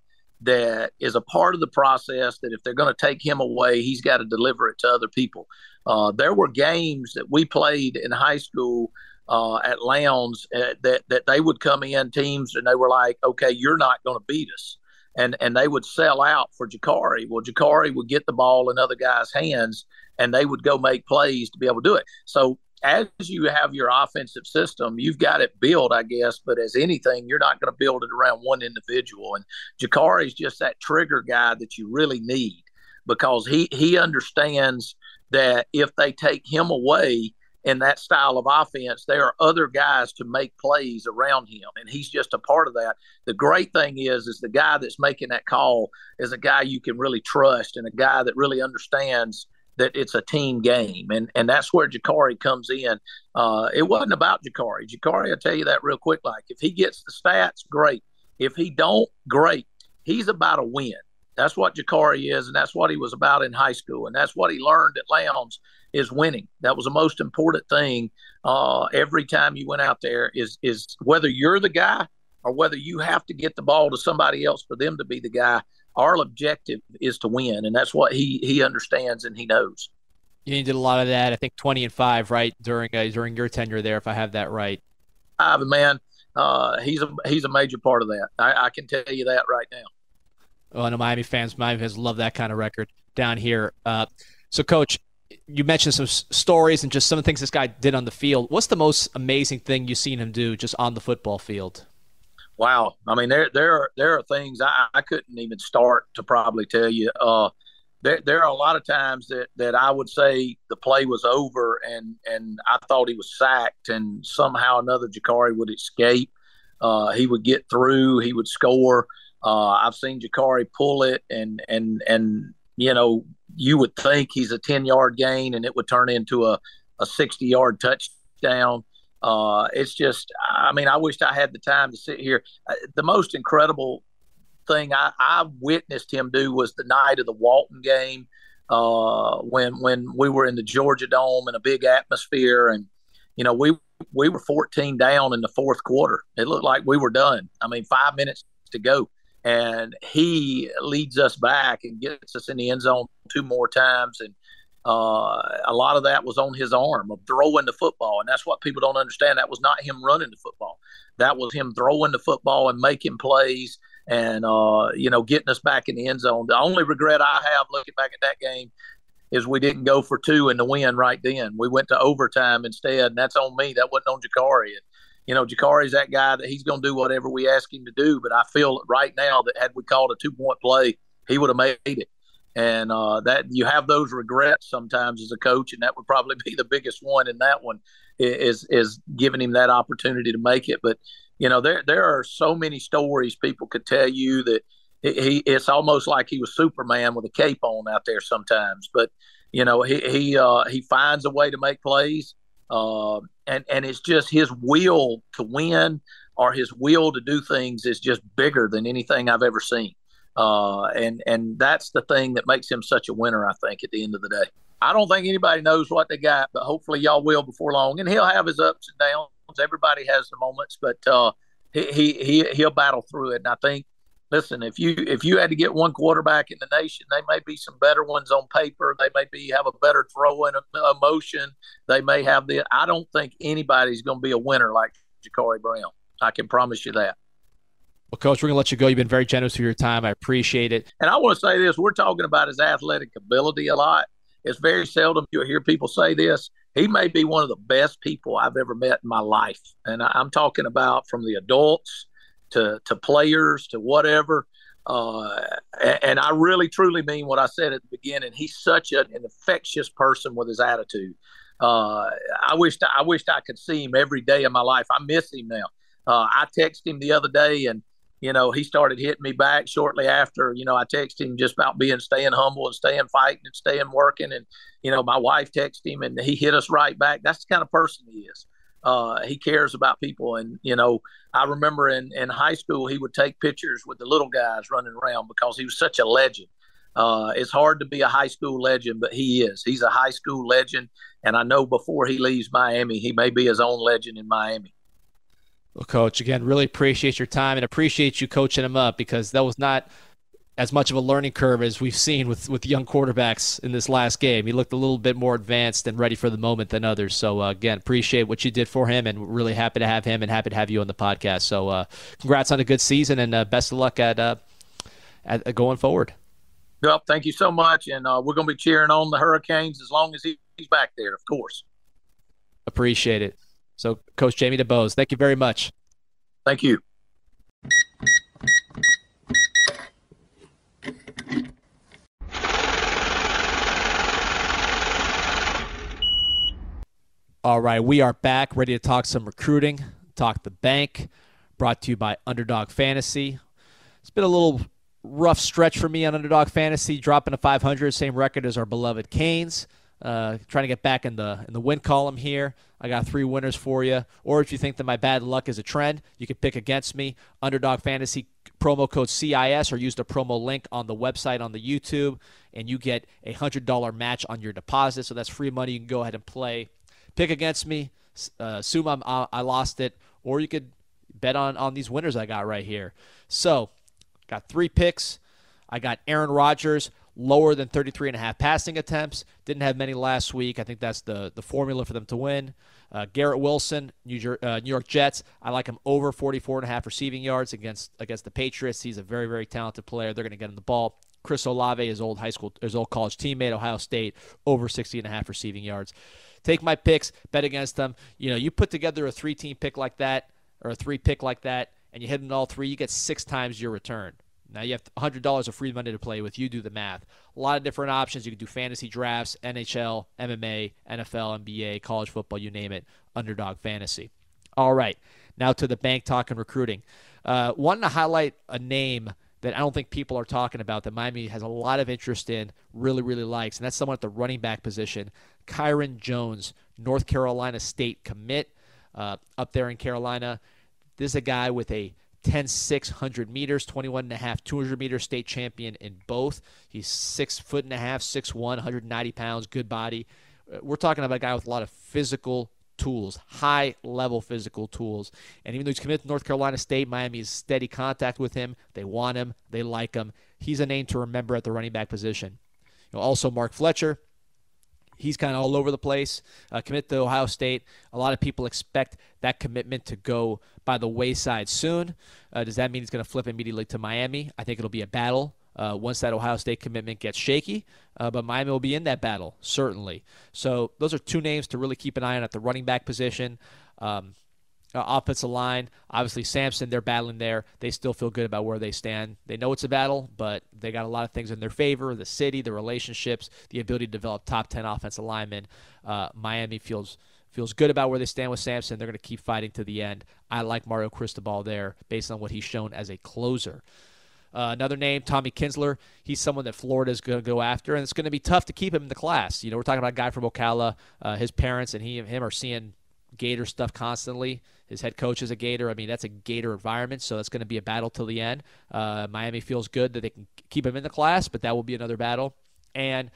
that is a part of the process that if they're going to take him away, he's got to deliver it to other people. Uh, there were games that we played in high school uh, at Lowndes uh, that that they would come in teams and they were like, okay, you're not going to beat us, and and they would sell out for Jacurri. Well, Jacurri would get the ball in other guys' hands, and they would go make plays to be able to do it. So as you have your offensive system, you've got it built, I guess. But as anything, you're not going to build it around one individual. And Jacurri is just that trigger guy that you really need because he he understands that if they take him away in that style of offense, there are other guys to make plays around him, and he's just a part of that. The great thing is, is the guy that's making that call is a guy you can really trust and a guy that really understands that it's a team game, and and that's where Jacurri comes in. Uh, it wasn't about Jacurri. Jacurri, I'll tell you that real quick. Like if he gets the stats, great. If he don't, great. He's about a win. That's what Jacurri is, and that's what he was about in high school, and that's what he learned at Lowndes is winning. That was the most important thing. Uh, every time you went out there is is whether you're the guy or whether you have to get the ball to somebody else for them to be the guy our objective is to win, and that's what he he understands and he knows.
You did a lot of that. I think twenty and five, right during uh, during your tenure there, if I have that right.
Ivan, man, uh, he's a he's a major part of that. I, I can tell you that right now.
Oh, no, Miami fans, Miami fans love that kind of record down here. Uh, so, Coach, you mentioned some stories and just some of the things this guy did on the field. What's the most amazing thing you've seen him do just on the football field?
Wow. I mean, there there are there are things I, I couldn't even start to probably tell you. Uh, there there are a lot of times that that I would say the play was over and and I thought he was sacked and somehow another Jacurri would escape. Uh, he would get through. He would score. Uh, I've seen Jacurri pull it and and and you know you would think he's a ten yard gain and it would turn into a a sixty yard touchdown. Uh, it's just, I mean, I wished I had the time to sit here. Uh, the most incredible thing I, I, witnessed him do was the night of the Walton game uh, when when we were in the Georgia Dome in a big atmosphere, and you know we we were 14 down in the fourth quarter. It looked like we were done. I mean, five minutes to go, and he leads us back and gets us in the end zone two more times, and uh, a lot of that was on his arm of throwing the football, and that's what people don't understand. That was not him running the football; that was him throwing the football and making plays, and uh, you know, getting us back in the end zone. The only regret I have looking back at that game is we didn't go for two in the win right then. We went to overtime instead, and that's on me. That wasn't on Jacurri. And, you know, Jacurri's that guy that he's going to do whatever we ask him to do. But I feel right now that had we called a two point play, he would have made it and uh, that you have those regrets sometimes as a coach, and that would probably (laughs) be the biggest one in that one is is giving him that opportunity to make it. But you know, there there are so many stories people could tell you that he it's almost like he was Superman with a cape on out there sometimes. But You know, he he uh, he finds a way to make plays, uh, and and it's just his will to win or his will to do things is just bigger than anything I've ever seen. Uh, and and that's the thing that makes him such a winner. I think at the end of the day, I don't think anybody knows what they got, but hopefully y'all will before long. And he'll have his ups and downs. Everybody has the moments, but uh, he, he he he'll battle through it. And I think, listen, if you if you had to get one quarterback in the nation, they may be some better ones on paper. They may be have a better throwing emotion. They may have the. I don't think anybody's going to be a winner like Jacurri Brown. I can promise you that.
Well, Coach, we're going to let you go. You've been very generous with your time. I appreciate it.
And I want to say this we're talking about his athletic ability a lot. It's very seldom you'll hear people say this. He may be one of the best people I've ever met in my life. And I'm talking about from the adults to, to players to whatever. Uh, and I really truly mean what I said at the beginning. He's such an infectious person with his attitude. Uh, I wished I wished I could see him every day of my life. I miss him now. Uh, I texted him the other day, and you know he started hitting me back shortly after. You know, I texted him just about being staying humble and staying fighting and staying working, and you know my wife texted him, and he hit us right back. That's the kind of person he is. Uh, he cares about people, and you know I remember in in high school he would take pictures with the little guys running around because he was such a legend. Uh, it's hard to be a high school legend, but he is. He's a high school legend, and I know before he leaves Miami, he may be his own legend in Miami.
Well, Coach, again, really appreciate your time and appreciate you coaching him up because that was not as much of a learning curve as we've seen with, with young quarterbacks in this last game. He looked a little bit more advanced and ready for the moment than others. So, uh, again, appreciate what you did for him and really happy to have him and happy to have you on the podcast. So, uh, congrats on a good season and uh, best of luck at, uh, at going forward.
Well, thank you so much. And uh, we're going to be cheering on the Hurricanes as long as he's back there, of course.
Appreciate it. So, Coach Jamey DuBose, thank you very much.
Thank you.
All right, we are back, ready to talk some recruiting, talk the bank, brought to you by Underdog Fantasy. It's been a little rough stretch for me on Underdog Fantasy, dropping to 500, same record as our beloved Canes. Uh, trying to get back in the in the win column here. I got three winners for you. Or if you think that my bad luck is a trend, you can pick against me. Underdog Fantasy promo code CIS or use the promo link on the website on the YouTube, and you get a hundred dollar match on your deposit. So that's free money. You can go ahead and play. Pick against me. Uh, assume I'm, I lost it, or you could bet on on these winners I got right here. So got three picks. I got Aaron Rodgers lower than 33 and a half passing attempts. Didn't have many last week. I think that's the, the formula for them to win. Uh, Garrett Wilson, New, Jer- uh, New York Jets. I like him over 44 and a half receiving yards against against the Patriots. He's a very very talented player. They're going to get him the ball. Chris Olave, his old high school, his old college teammate, Ohio State, over 60 and a half receiving yards. Take my picks, bet against them. You know, you put together a three-team pick like that or a three pick like that, and you hit in all three, you get six times your return. Now you have $100 of free money to play with. You do the math. A lot of different options. You can do fantasy drafts, NHL, MMA, NFL, NBA, college football, you name it. Underdog fantasy. All right. Now to the bank talk and recruiting. Uh, wanting to highlight a name that I don't think people are talking about that Miami has a lot of interest in, really, really likes, and that's someone at the running back position. Kyron Jones, North Carolina State commit uh, up there in Carolina. This is a guy with a 10 600 meters 21 and a half 200 meter state champion in both. He's six foot and a half six one 190 pounds good body. Uh, we're talking about a guy with a lot of physical tools high level physical tools. And even though he's committed to north carolina state miami is steady contact with him. They want him. They like him. He's a name to remember at the running back position. You know, also mark fletcher. He's kind of all over the place. Uh, commit to Ohio State. A lot of people expect that commitment to go by the wayside soon. Uh, does that mean he's going to flip immediately to Miami? I think it'll be a battle. Uh, once that Ohio State commitment gets shaky, uh, but Miami will be in that battle, certainly. So, those are two names to really keep an eye on at the running back position. Um, uh, offensive line. Obviously, Samson, they're battling there. They still feel good about where they stand. They know it's a battle, but they got a lot of things in their favor the city, the relationships, the ability to develop top 10 offensive linemen. Uh, Miami feels feels good about where they stand with Samson. They're going to keep fighting to the end. I like Mario Cristobal there based on what he's shown as a closer. Uh, another name, Tommy Kinsler. He's someone that Florida is going to go after, and it's going to be tough to keep him in the class. You know, we're talking about a guy from Ocala. Uh, his parents and he and him are seeing Gator stuff constantly. His head coach is a Gator. I mean, that's a Gator environment, so that's going to be a battle till the end. Uh, Miami feels good that they can keep him in the class, but that will be another battle. And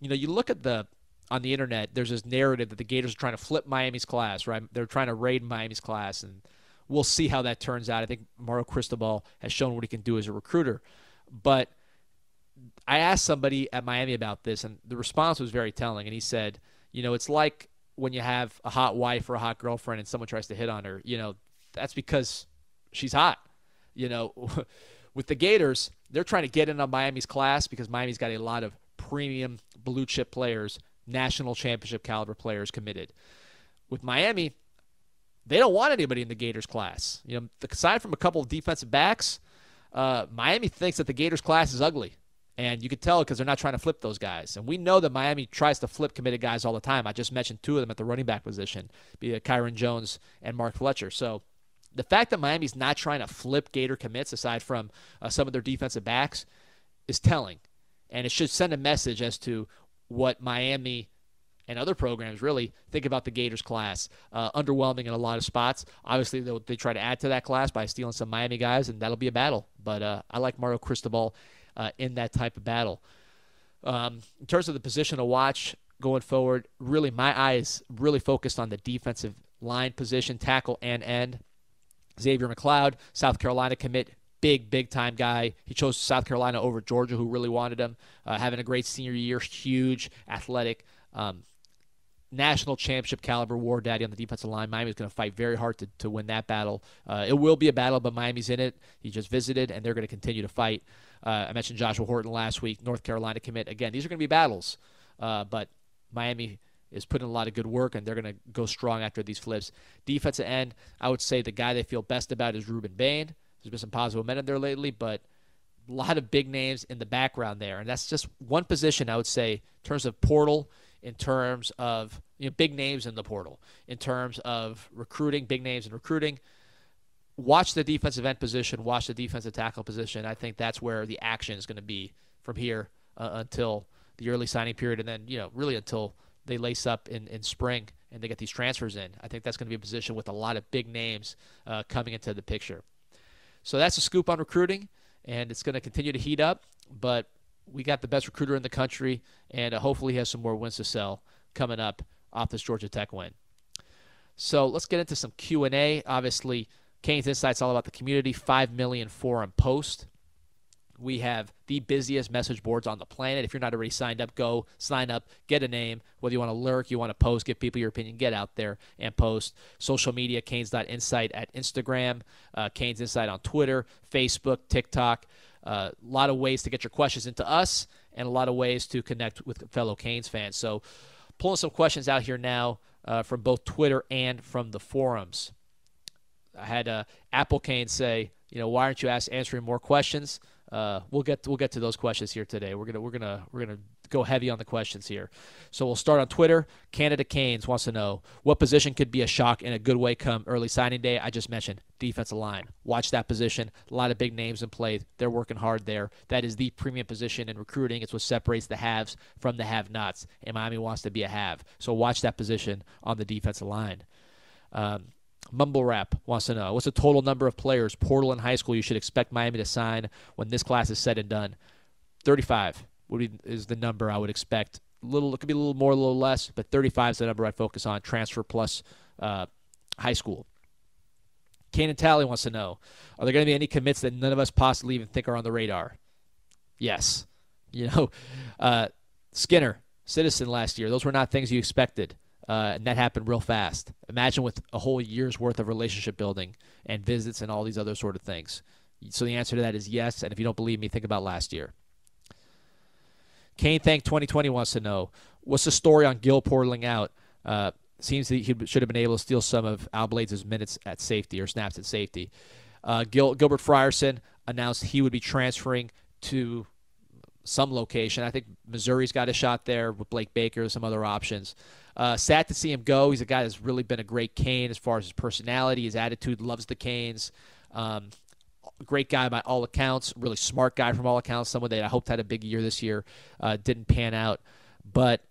you know, you look at the on the internet. There's this narrative that the Gators are trying to flip Miami's class, right? They're trying to raid Miami's class, and we'll see how that turns out. I think Mario Cristobal has shown what he can do as a recruiter, but I asked somebody at Miami about this, and the response was very telling. And he said, you know, it's like when you have a hot wife or a hot girlfriend and someone tries to hit on her, you know, that's because she's hot. You know, (laughs) with the Gators, they're trying to get in on Miami's class because Miami's got a lot of premium blue chip players, national championship caliber players committed. With Miami, they don't want anybody in the Gators class. You know, aside from a couple of defensive backs, uh, Miami thinks that the Gators class is ugly. And you could tell because they're not trying to flip those guys. And we know that Miami tries to flip committed guys all the time. I just mentioned two of them at the running back position, be it Kyron Jones and Mark Fletcher. So the fact that Miami's not trying to flip Gator commits aside from uh, some of their defensive backs is telling. And it should send a message as to what Miami and other programs really think about the Gators class. Uh, underwhelming in a lot of spots. Obviously, they try to add to that class by stealing some Miami guys, and that'll be a battle. But uh, I like Mario Cristobal uh, in that type of battle. Um, in terms of the position to watch going forward, really my eyes really focused on the defensive line position, tackle and end. Xavier McLeod, South Carolina commit, big, big time guy. He chose South Carolina over Georgia, who really wanted him. Uh, having a great senior year, huge, athletic, um, national championship caliber war daddy on the defensive line. Miami's going to fight very hard to, to win that battle. Uh, it will be a battle, but Miami's in it. He just visited, and they're going to continue to fight. Uh, I mentioned Joshua Horton last week, North Carolina commit. Again, these are going to be battles, uh, but Miami is putting a lot of good work, and they're going to go strong after these flips. Defensive end, I would say the guy they feel best about is Rueben Bain. There's been some positive momentum there lately, but a lot of big names in the background there, and that's just one position I would say in terms of portal, in terms of you know big names in the portal, in terms of recruiting, big names in recruiting watch the defensive end position, watch the defensive tackle position. I think that's where the action is going to be from here uh, until the early signing period, and then you know really until they lace up in, in spring and they get these transfers in. I think that's going to be a position with a lot of big names uh, coming into the picture. So that's a scoop on recruiting, and it's going to continue to heat up. But we got the best recruiter in the country, and uh, hopefully he has some more wins to sell coming up off this Georgia Tech win. So let's get into some Q and A. Obviously, Canes In Sight's all about the community. 5 million forum post. We have the busiest message boards on the planet. If you're not already signed up, go sign up, get a name. Whether you want to lurk, you want to post, give people your opinion, get out there and post. Social media, Canes.insight at Instagram, uh, Canes In Sight on Twitter, Facebook, TikTok. Uh, a uh, lot of ways to get your questions into us and a lot of ways to connect with fellow Canes fans. So, pulling some questions out here now uh, from both Twitter and from the forums. I had uh, Apple Cane say, you know, why aren't you ask, answering more questions? Uh, we'll get we'll get to those questions here today. We're gonna we're gonna we're gonna go heavy on the questions here. So we'll start on Twitter. Canada Canes wants to know what position could be a shock in a good way come early signing day. I just mentioned defensive line. Watch that position. A lot of big names in play. They're working hard there. That is the premium position in recruiting. It's what separates the haves from the have-nots. And Miami wants to be a have. So watch that position on the defensive line. Um, Mumble Rap wants to know what's the total number of players, portal and high school, you should expect Miami to sign when this class is said and done? 35 would be, is the number I would expect. Little, it could be a little more, a little less, but 35 is the number I'd focus on. Transfer plus uh, high school. Kanan Talley wants to know Are there going to be any commits that none of us possibly even think are on the radar? Yes. (laughs) You know, uh, Skinner, Citizen last year, those were not things you expected. Uh, and that happened real fast. Imagine with a whole year's worth of relationship building and visits and all these other sort of things. So the answer to that is yes. And if you don't believe me, think about last year. Kane Thank 2020 wants to know what's the story on Gil portaling out? Uh, seems that he should have been able to steal some of Al Blades' minutes at safety or snaps at safety. Uh, Gil, Gilbert Frierson announced he would be transferring to some location. I think Missouri's got a shot there with Blake Baker, some other options. Uh, sad to see him go. He's a guy that's really been a great Cane as far as his personality, his attitude, loves the Canes. Um, great guy by all accounts, really smart guy from all accounts, someone that I hoped had a big year this year. Uh, didn't pan out. But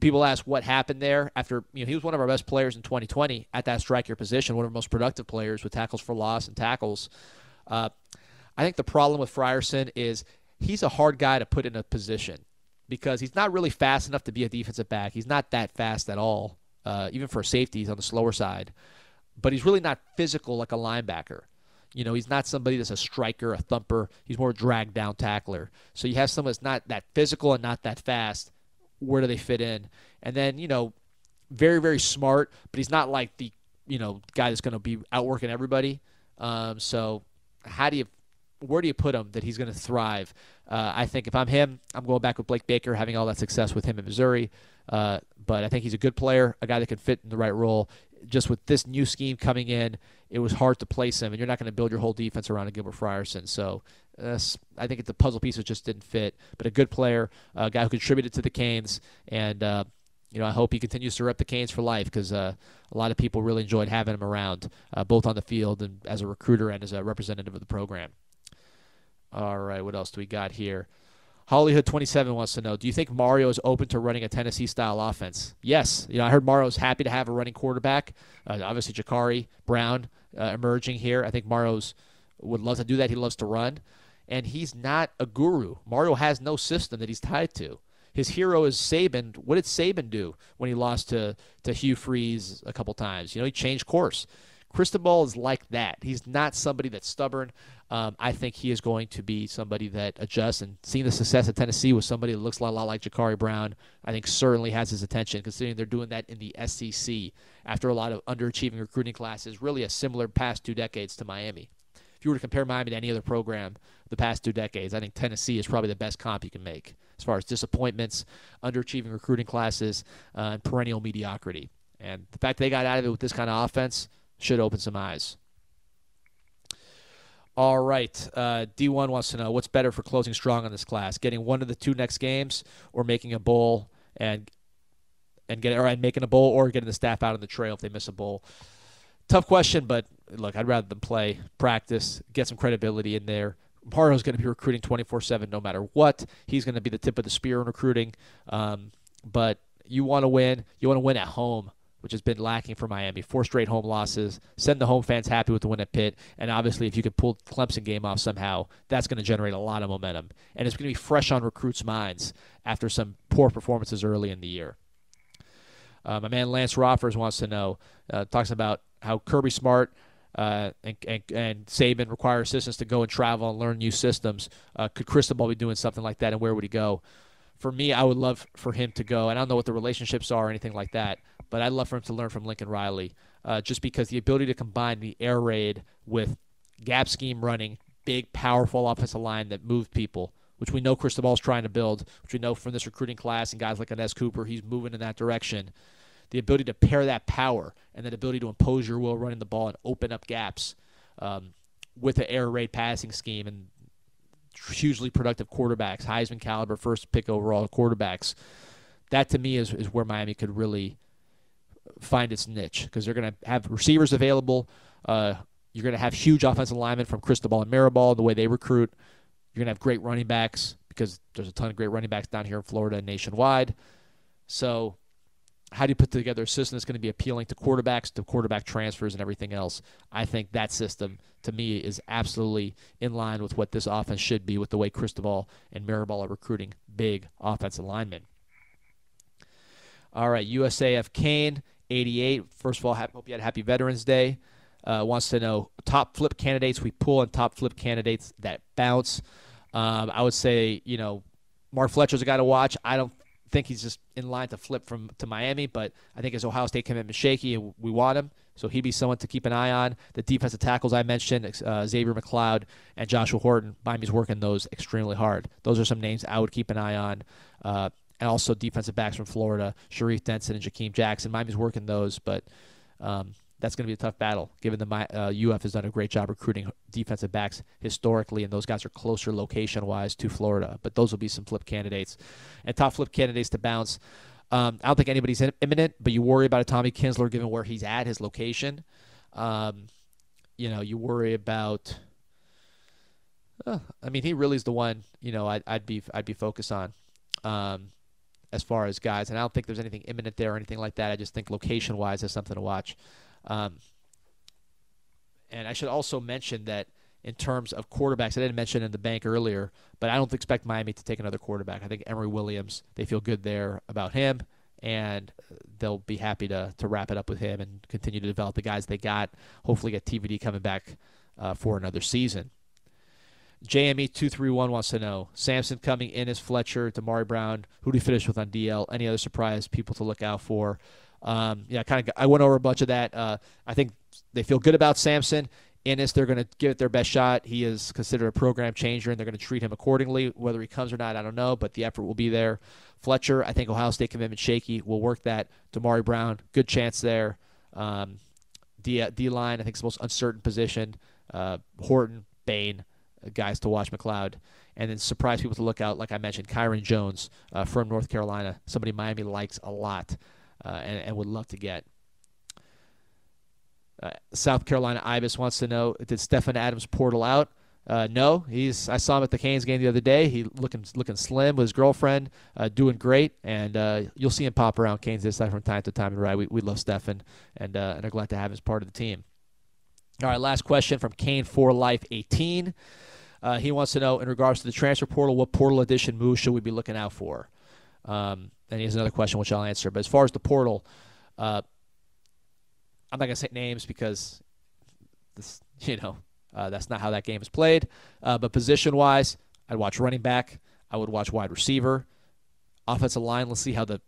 people ask what happened there after you know he was one of our best players in 2020 at that striker position, one of our most productive players with tackles for loss and tackles. Uh, I think the problem with Frierson is he's a hard guy to put in a position because he's not really fast enough to be a defensive back. He's not that fast at all, uh, even for safety. He's on the slower side, but he's really not physical like a linebacker. You know, he's not somebody that's a striker, a thumper. He's more a drag down tackler. So you have someone that's not that physical and not that fast. Where do they fit in? And then, you know, very, very smart, but he's not like the, you know, guy that's going to be outworking everybody. Um, so how do you, where do you put him that he's going to thrive? Uh, I think if I'm him, I'm going back with Blake Baker, having all that success with him in Missouri. Uh, but I think he's a good player, a guy that can fit in the right role. Just with this new scheme coming in, it was hard to place him, and you're not going to build your whole defense around a Gilbert Frierson. So uh, I think the puzzle pieces just didn't fit. But a good player, a guy who contributed to the Canes, and uh, you know I hope he continues to rep the Canes for life because uh, a lot of people really enjoyed having him around, uh, both on the field and as a recruiter and as a representative of the program. All right, what else do we got here? Hollywood 27 wants to know Do you think Mario is open to running a Tennessee style offense? Yes. You know, I heard Mario's happy to have a running quarterback. Uh, obviously, Jacurri Brown uh, emerging here. I think Mario's would love to do that. He loves to run. And he's not a guru. Mario has no system that he's tied to. His hero is Saban. What did Saban do when he lost to, to Hugh Freeze a couple times? You know, he changed course. Cristobal is like that. He's not somebody that's stubborn. Um, I think he is going to be somebody that adjusts and seeing the success at Tennessee with somebody that looks a lot, like Jacurri Brown, I think certainly has his attention considering they're doing that in the SEC after a lot of underachieving recruiting classes, really a similar past two decades to Miami. If you were to compare Miami to any other program the past two decades, I think Tennessee is probably the best comp you can make as far as disappointments, underachieving recruiting classes, uh, and perennial mediocrity. And the fact they got out of it with this kind of offense should open some eyes. All right. Uh, D1 wants to know what's better for closing strong on this class: getting one of the two next games, or making a bowl and and getting or making a bowl, or getting the staff out on the trail if they miss a bowl. Tough question, but look, I'd rather them play, practice, get some credibility in there. Mario's going to be recruiting 24/7 no matter what. He's going to be the tip of the spear in recruiting. Um, but you want to win. You want to win at home which has been lacking for Miami. Four straight home losses. Send the home fans happy with the win at Pitt. And obviously, if you could pull Clemson game off somehow, that's going to generate a lot of momentum. And it's going to be fresh on recruits' minds after some poor performances early in the year. Uh, my man Lance Roffers wants to know, uh, talks about how Kirby Smart uh, and, and, and, Saban require assistants to go and travel and learn new systems. Uh, could Cristobal be doing something like that, and where would he go? For me, I would love for him to go. And I don't know what the relationships are or anything like that, but I'd love for him to learn from Lincoln Riley, uh, just because the ability to combine the air raid with gap scheme running, big, powerful offensive line that moved people, which we know Cristobal's trying to build, which we know from this recruiting class and guys like Inez Cooper, he's moving in that direction. The ability to pair that power and that ability to impose your will running the ball and open up gaps um, with an air raid passing scheme and hugely productive quarterbacks, Heisman caliber, first pick overall quarterbacks. That to me is, is where Miami could really find its niche because they're going to have receivers available. Uh, you're going to have huge offensive linemen from Cristobal and Mirabal, the way they recruit. You're going to have great running backs because there's a ton of great running backs down here in Florida and nationwide. So, how do you put together a system that's going to be appealing to quarterbacks, to quarterback transfers, and everything else? I think that system, to me, is absolutely in line with what this offense should be with the way Cristobal and Mirabal are recruiting big offensive linemen. All right, USAF Kane 88. First of all, hope you had a happy Veterans Day. Uh, wants to know top flip candidates we pull and top flip candidates that bounce. Um, I would say, you know, Mark Fletcher's a guy to watch. I don't think he's just in line to flip from to Miami, but I think his Ohio State commitment is shaky, and we want him. So he'd be someone to keep an eye on. The defensive tackles I mentioned, uh, Xavier McLeod and Joshua Horton, Miami's working those extremely hard. Those are some names I would keep an eye on. Uh, and also defensive backs from Florida, Sharif Denson and Jakeem Jackson. Miami's working those, but um, that's going to be a tough battle given the uh, UF has done a great job recruiting defensive backs historically, and those guys are closer location wise to Florida. But those will be some flip candidates. And top flip candidates to bounce. Um, I don't think anybody's imminent, but you worry about a Tommy Kinsler given where he's at, his location. Um, you know, you worry about Uh, I mean, he really is the one. You know, I'd, I'd be I'd be focused on. Um, as far as guys, and I don't think there's anything imminent there or anything like that. I just think location wise, there's something to watch. Um, and I should also mention that in terms of quarterbacks, I didn't mention in the bank earlier, but I don't expect Miami to take another quarterback. I think Emory Williams, they feel good there about him, and they'll be happy to, to wrap it up with him and continue to develop the guys they got. Hopefully, get TVD coming back uh, for another season. JME231 wants to know Samson coming in as Fletcher, Damari Brown. Who do you finish with on DL? Any other surprise people to look out for? Um, yeah, kind of. I went over a bunch of that. Uh, I think they feel good about Samson. Inniss, they're going to give it their best shot. He is considered a program changer, and they're going to treat him accordingly. Whether he comes or not, I don't know, but the effort will be there. Fletcher, I think Ohio State commitment shaky. We'll work that. Damari Brown, good chance there. Um, D, D line, I think, is the most uncertain position. Uh, Horton, Bain, uh, guys to watch McLeod. And then surprise people to look out, like I mentioned, Kyron Jones uh, from North Carolina, somebody Miami likes a lot uh, and, and would love to get. Uh, South Carolina Ibis wants to know: Did Stephen Adams portal out? Uh, no, he's. I saw him at the Canes game the other day. He looking looking slim with his girlfriend, uh, doing great, and uh, you'll see him pop around Canes this side from time to time. Right, we, we love Stephen, and uh, and are glad to have him as part of the team. All right, last question from Kane for Life 18. Uh, he wants to know in regards to the transfer portal, what portal edition moves should we be looking out for? Um, and he has another question which I'll answer. But as far as the portal, uh, I'm not gonna say names because this, (laughs) you know, uh, that's not how that game is played. Uh, but position wise, I'd watch running back. I would watch wide receiver, offensive line. Let's see how the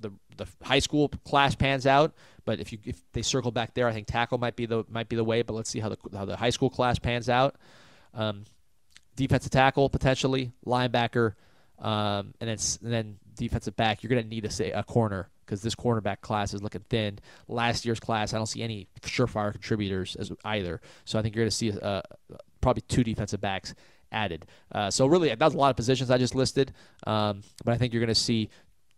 the the high school class pans out. But if you if they circle back there, I think tackle might be the might be the way. But let's see how the how the high school class pans out. Um, defensive tackle potentially, linebacker, um, and then and then defensive back. You're going to need a say a corner because this cornerback class is looking thin. Last year's class, I don't see any surefire contributors as either. So I think you're going to see uh, probably two defensive backs added. Uh, so really, that's a lot of positions I just listed. Um, but I think you're going to see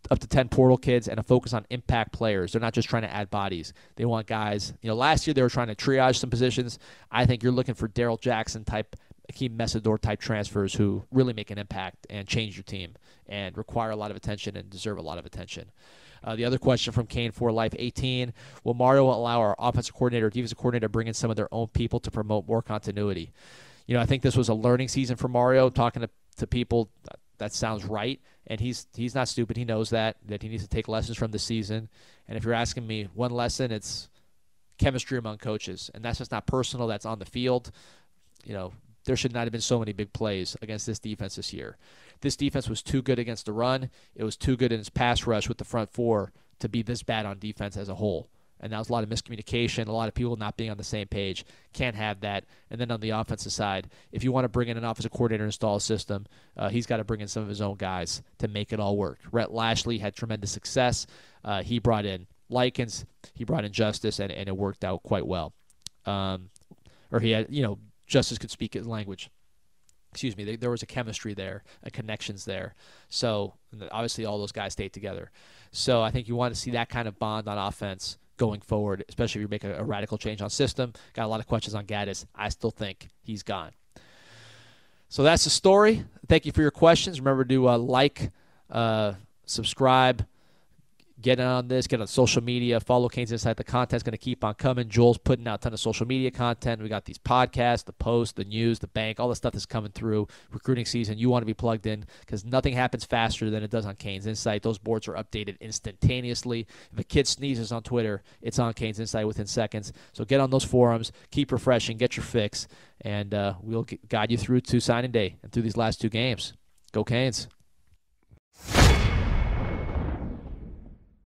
up to 10 portal kids and a focus on impact players. They're not just trying to add bodies. They want guys, you know, last year they were trying to triage some positions. I think you're looking for Daryl Jackson type, Akeem Mesidor type transfers who really make an impact and change your team and require a lot of attention and deserve a lot of attention. Uh, the other question from Kane for Life 18 Will Mario allow our offensive coordinator, defensive coordinator to bring in some of their own people to promote more continuity? You know, I think this was a learning season for Mario, talking to, to people. That sounds right, and he's he's not stupid. He knows that that he needs to take lessons from the season. And if you're asking me one lesson, it's chemistry among coaches, and that's just not personal. That's on the field. You know, there should not have been so many big plays against this defense this year. This defense was too good against the run. It was too good in its pass rush with the front four to be this bad on defense as a whole. And that was a lot of miscommunication, a lot of people not being on the same page. Can't have that. And then on the offensive side, if you want to bring in an offensive coordinator and install a system, uh, he's got to bring in some of his own guys to make it all work. Rhett Lashlee had tremendous success. Uh, he brought in Likens, he brought in Justice, and, and it worked out quite well. Um, or he had, you know, Justice could speak his language excuse me, there was a chemistry there, a connections there. So obviously, all those guys stayed together. So I think you want to see that kind of bond on offense going forward, especially if you make a, a radical change on system. Got a lot of questions on Gattis. I still think he's gone. So that's the story. Thank you for your questions. Remember to uh, like, uh, subscribe get on this, get on social media, follow Canes In Sight. The content's going to keep on coming. Joel's putting out a ton of social media content. We got these podcasts, the post, the news, the bank, all the stuff that's coming through. Recruiting season, you want to be plugged in because nothing happens faster than it does on Canes In Sight. Those boards are updated instantaneously. If a kid sneezes on Twitter, it's on Canes In Sight within seconds. So get on those forums, keep refreshing, get your fix, and uh, we'll guide you through to signing day and through these last two games. Go Canes.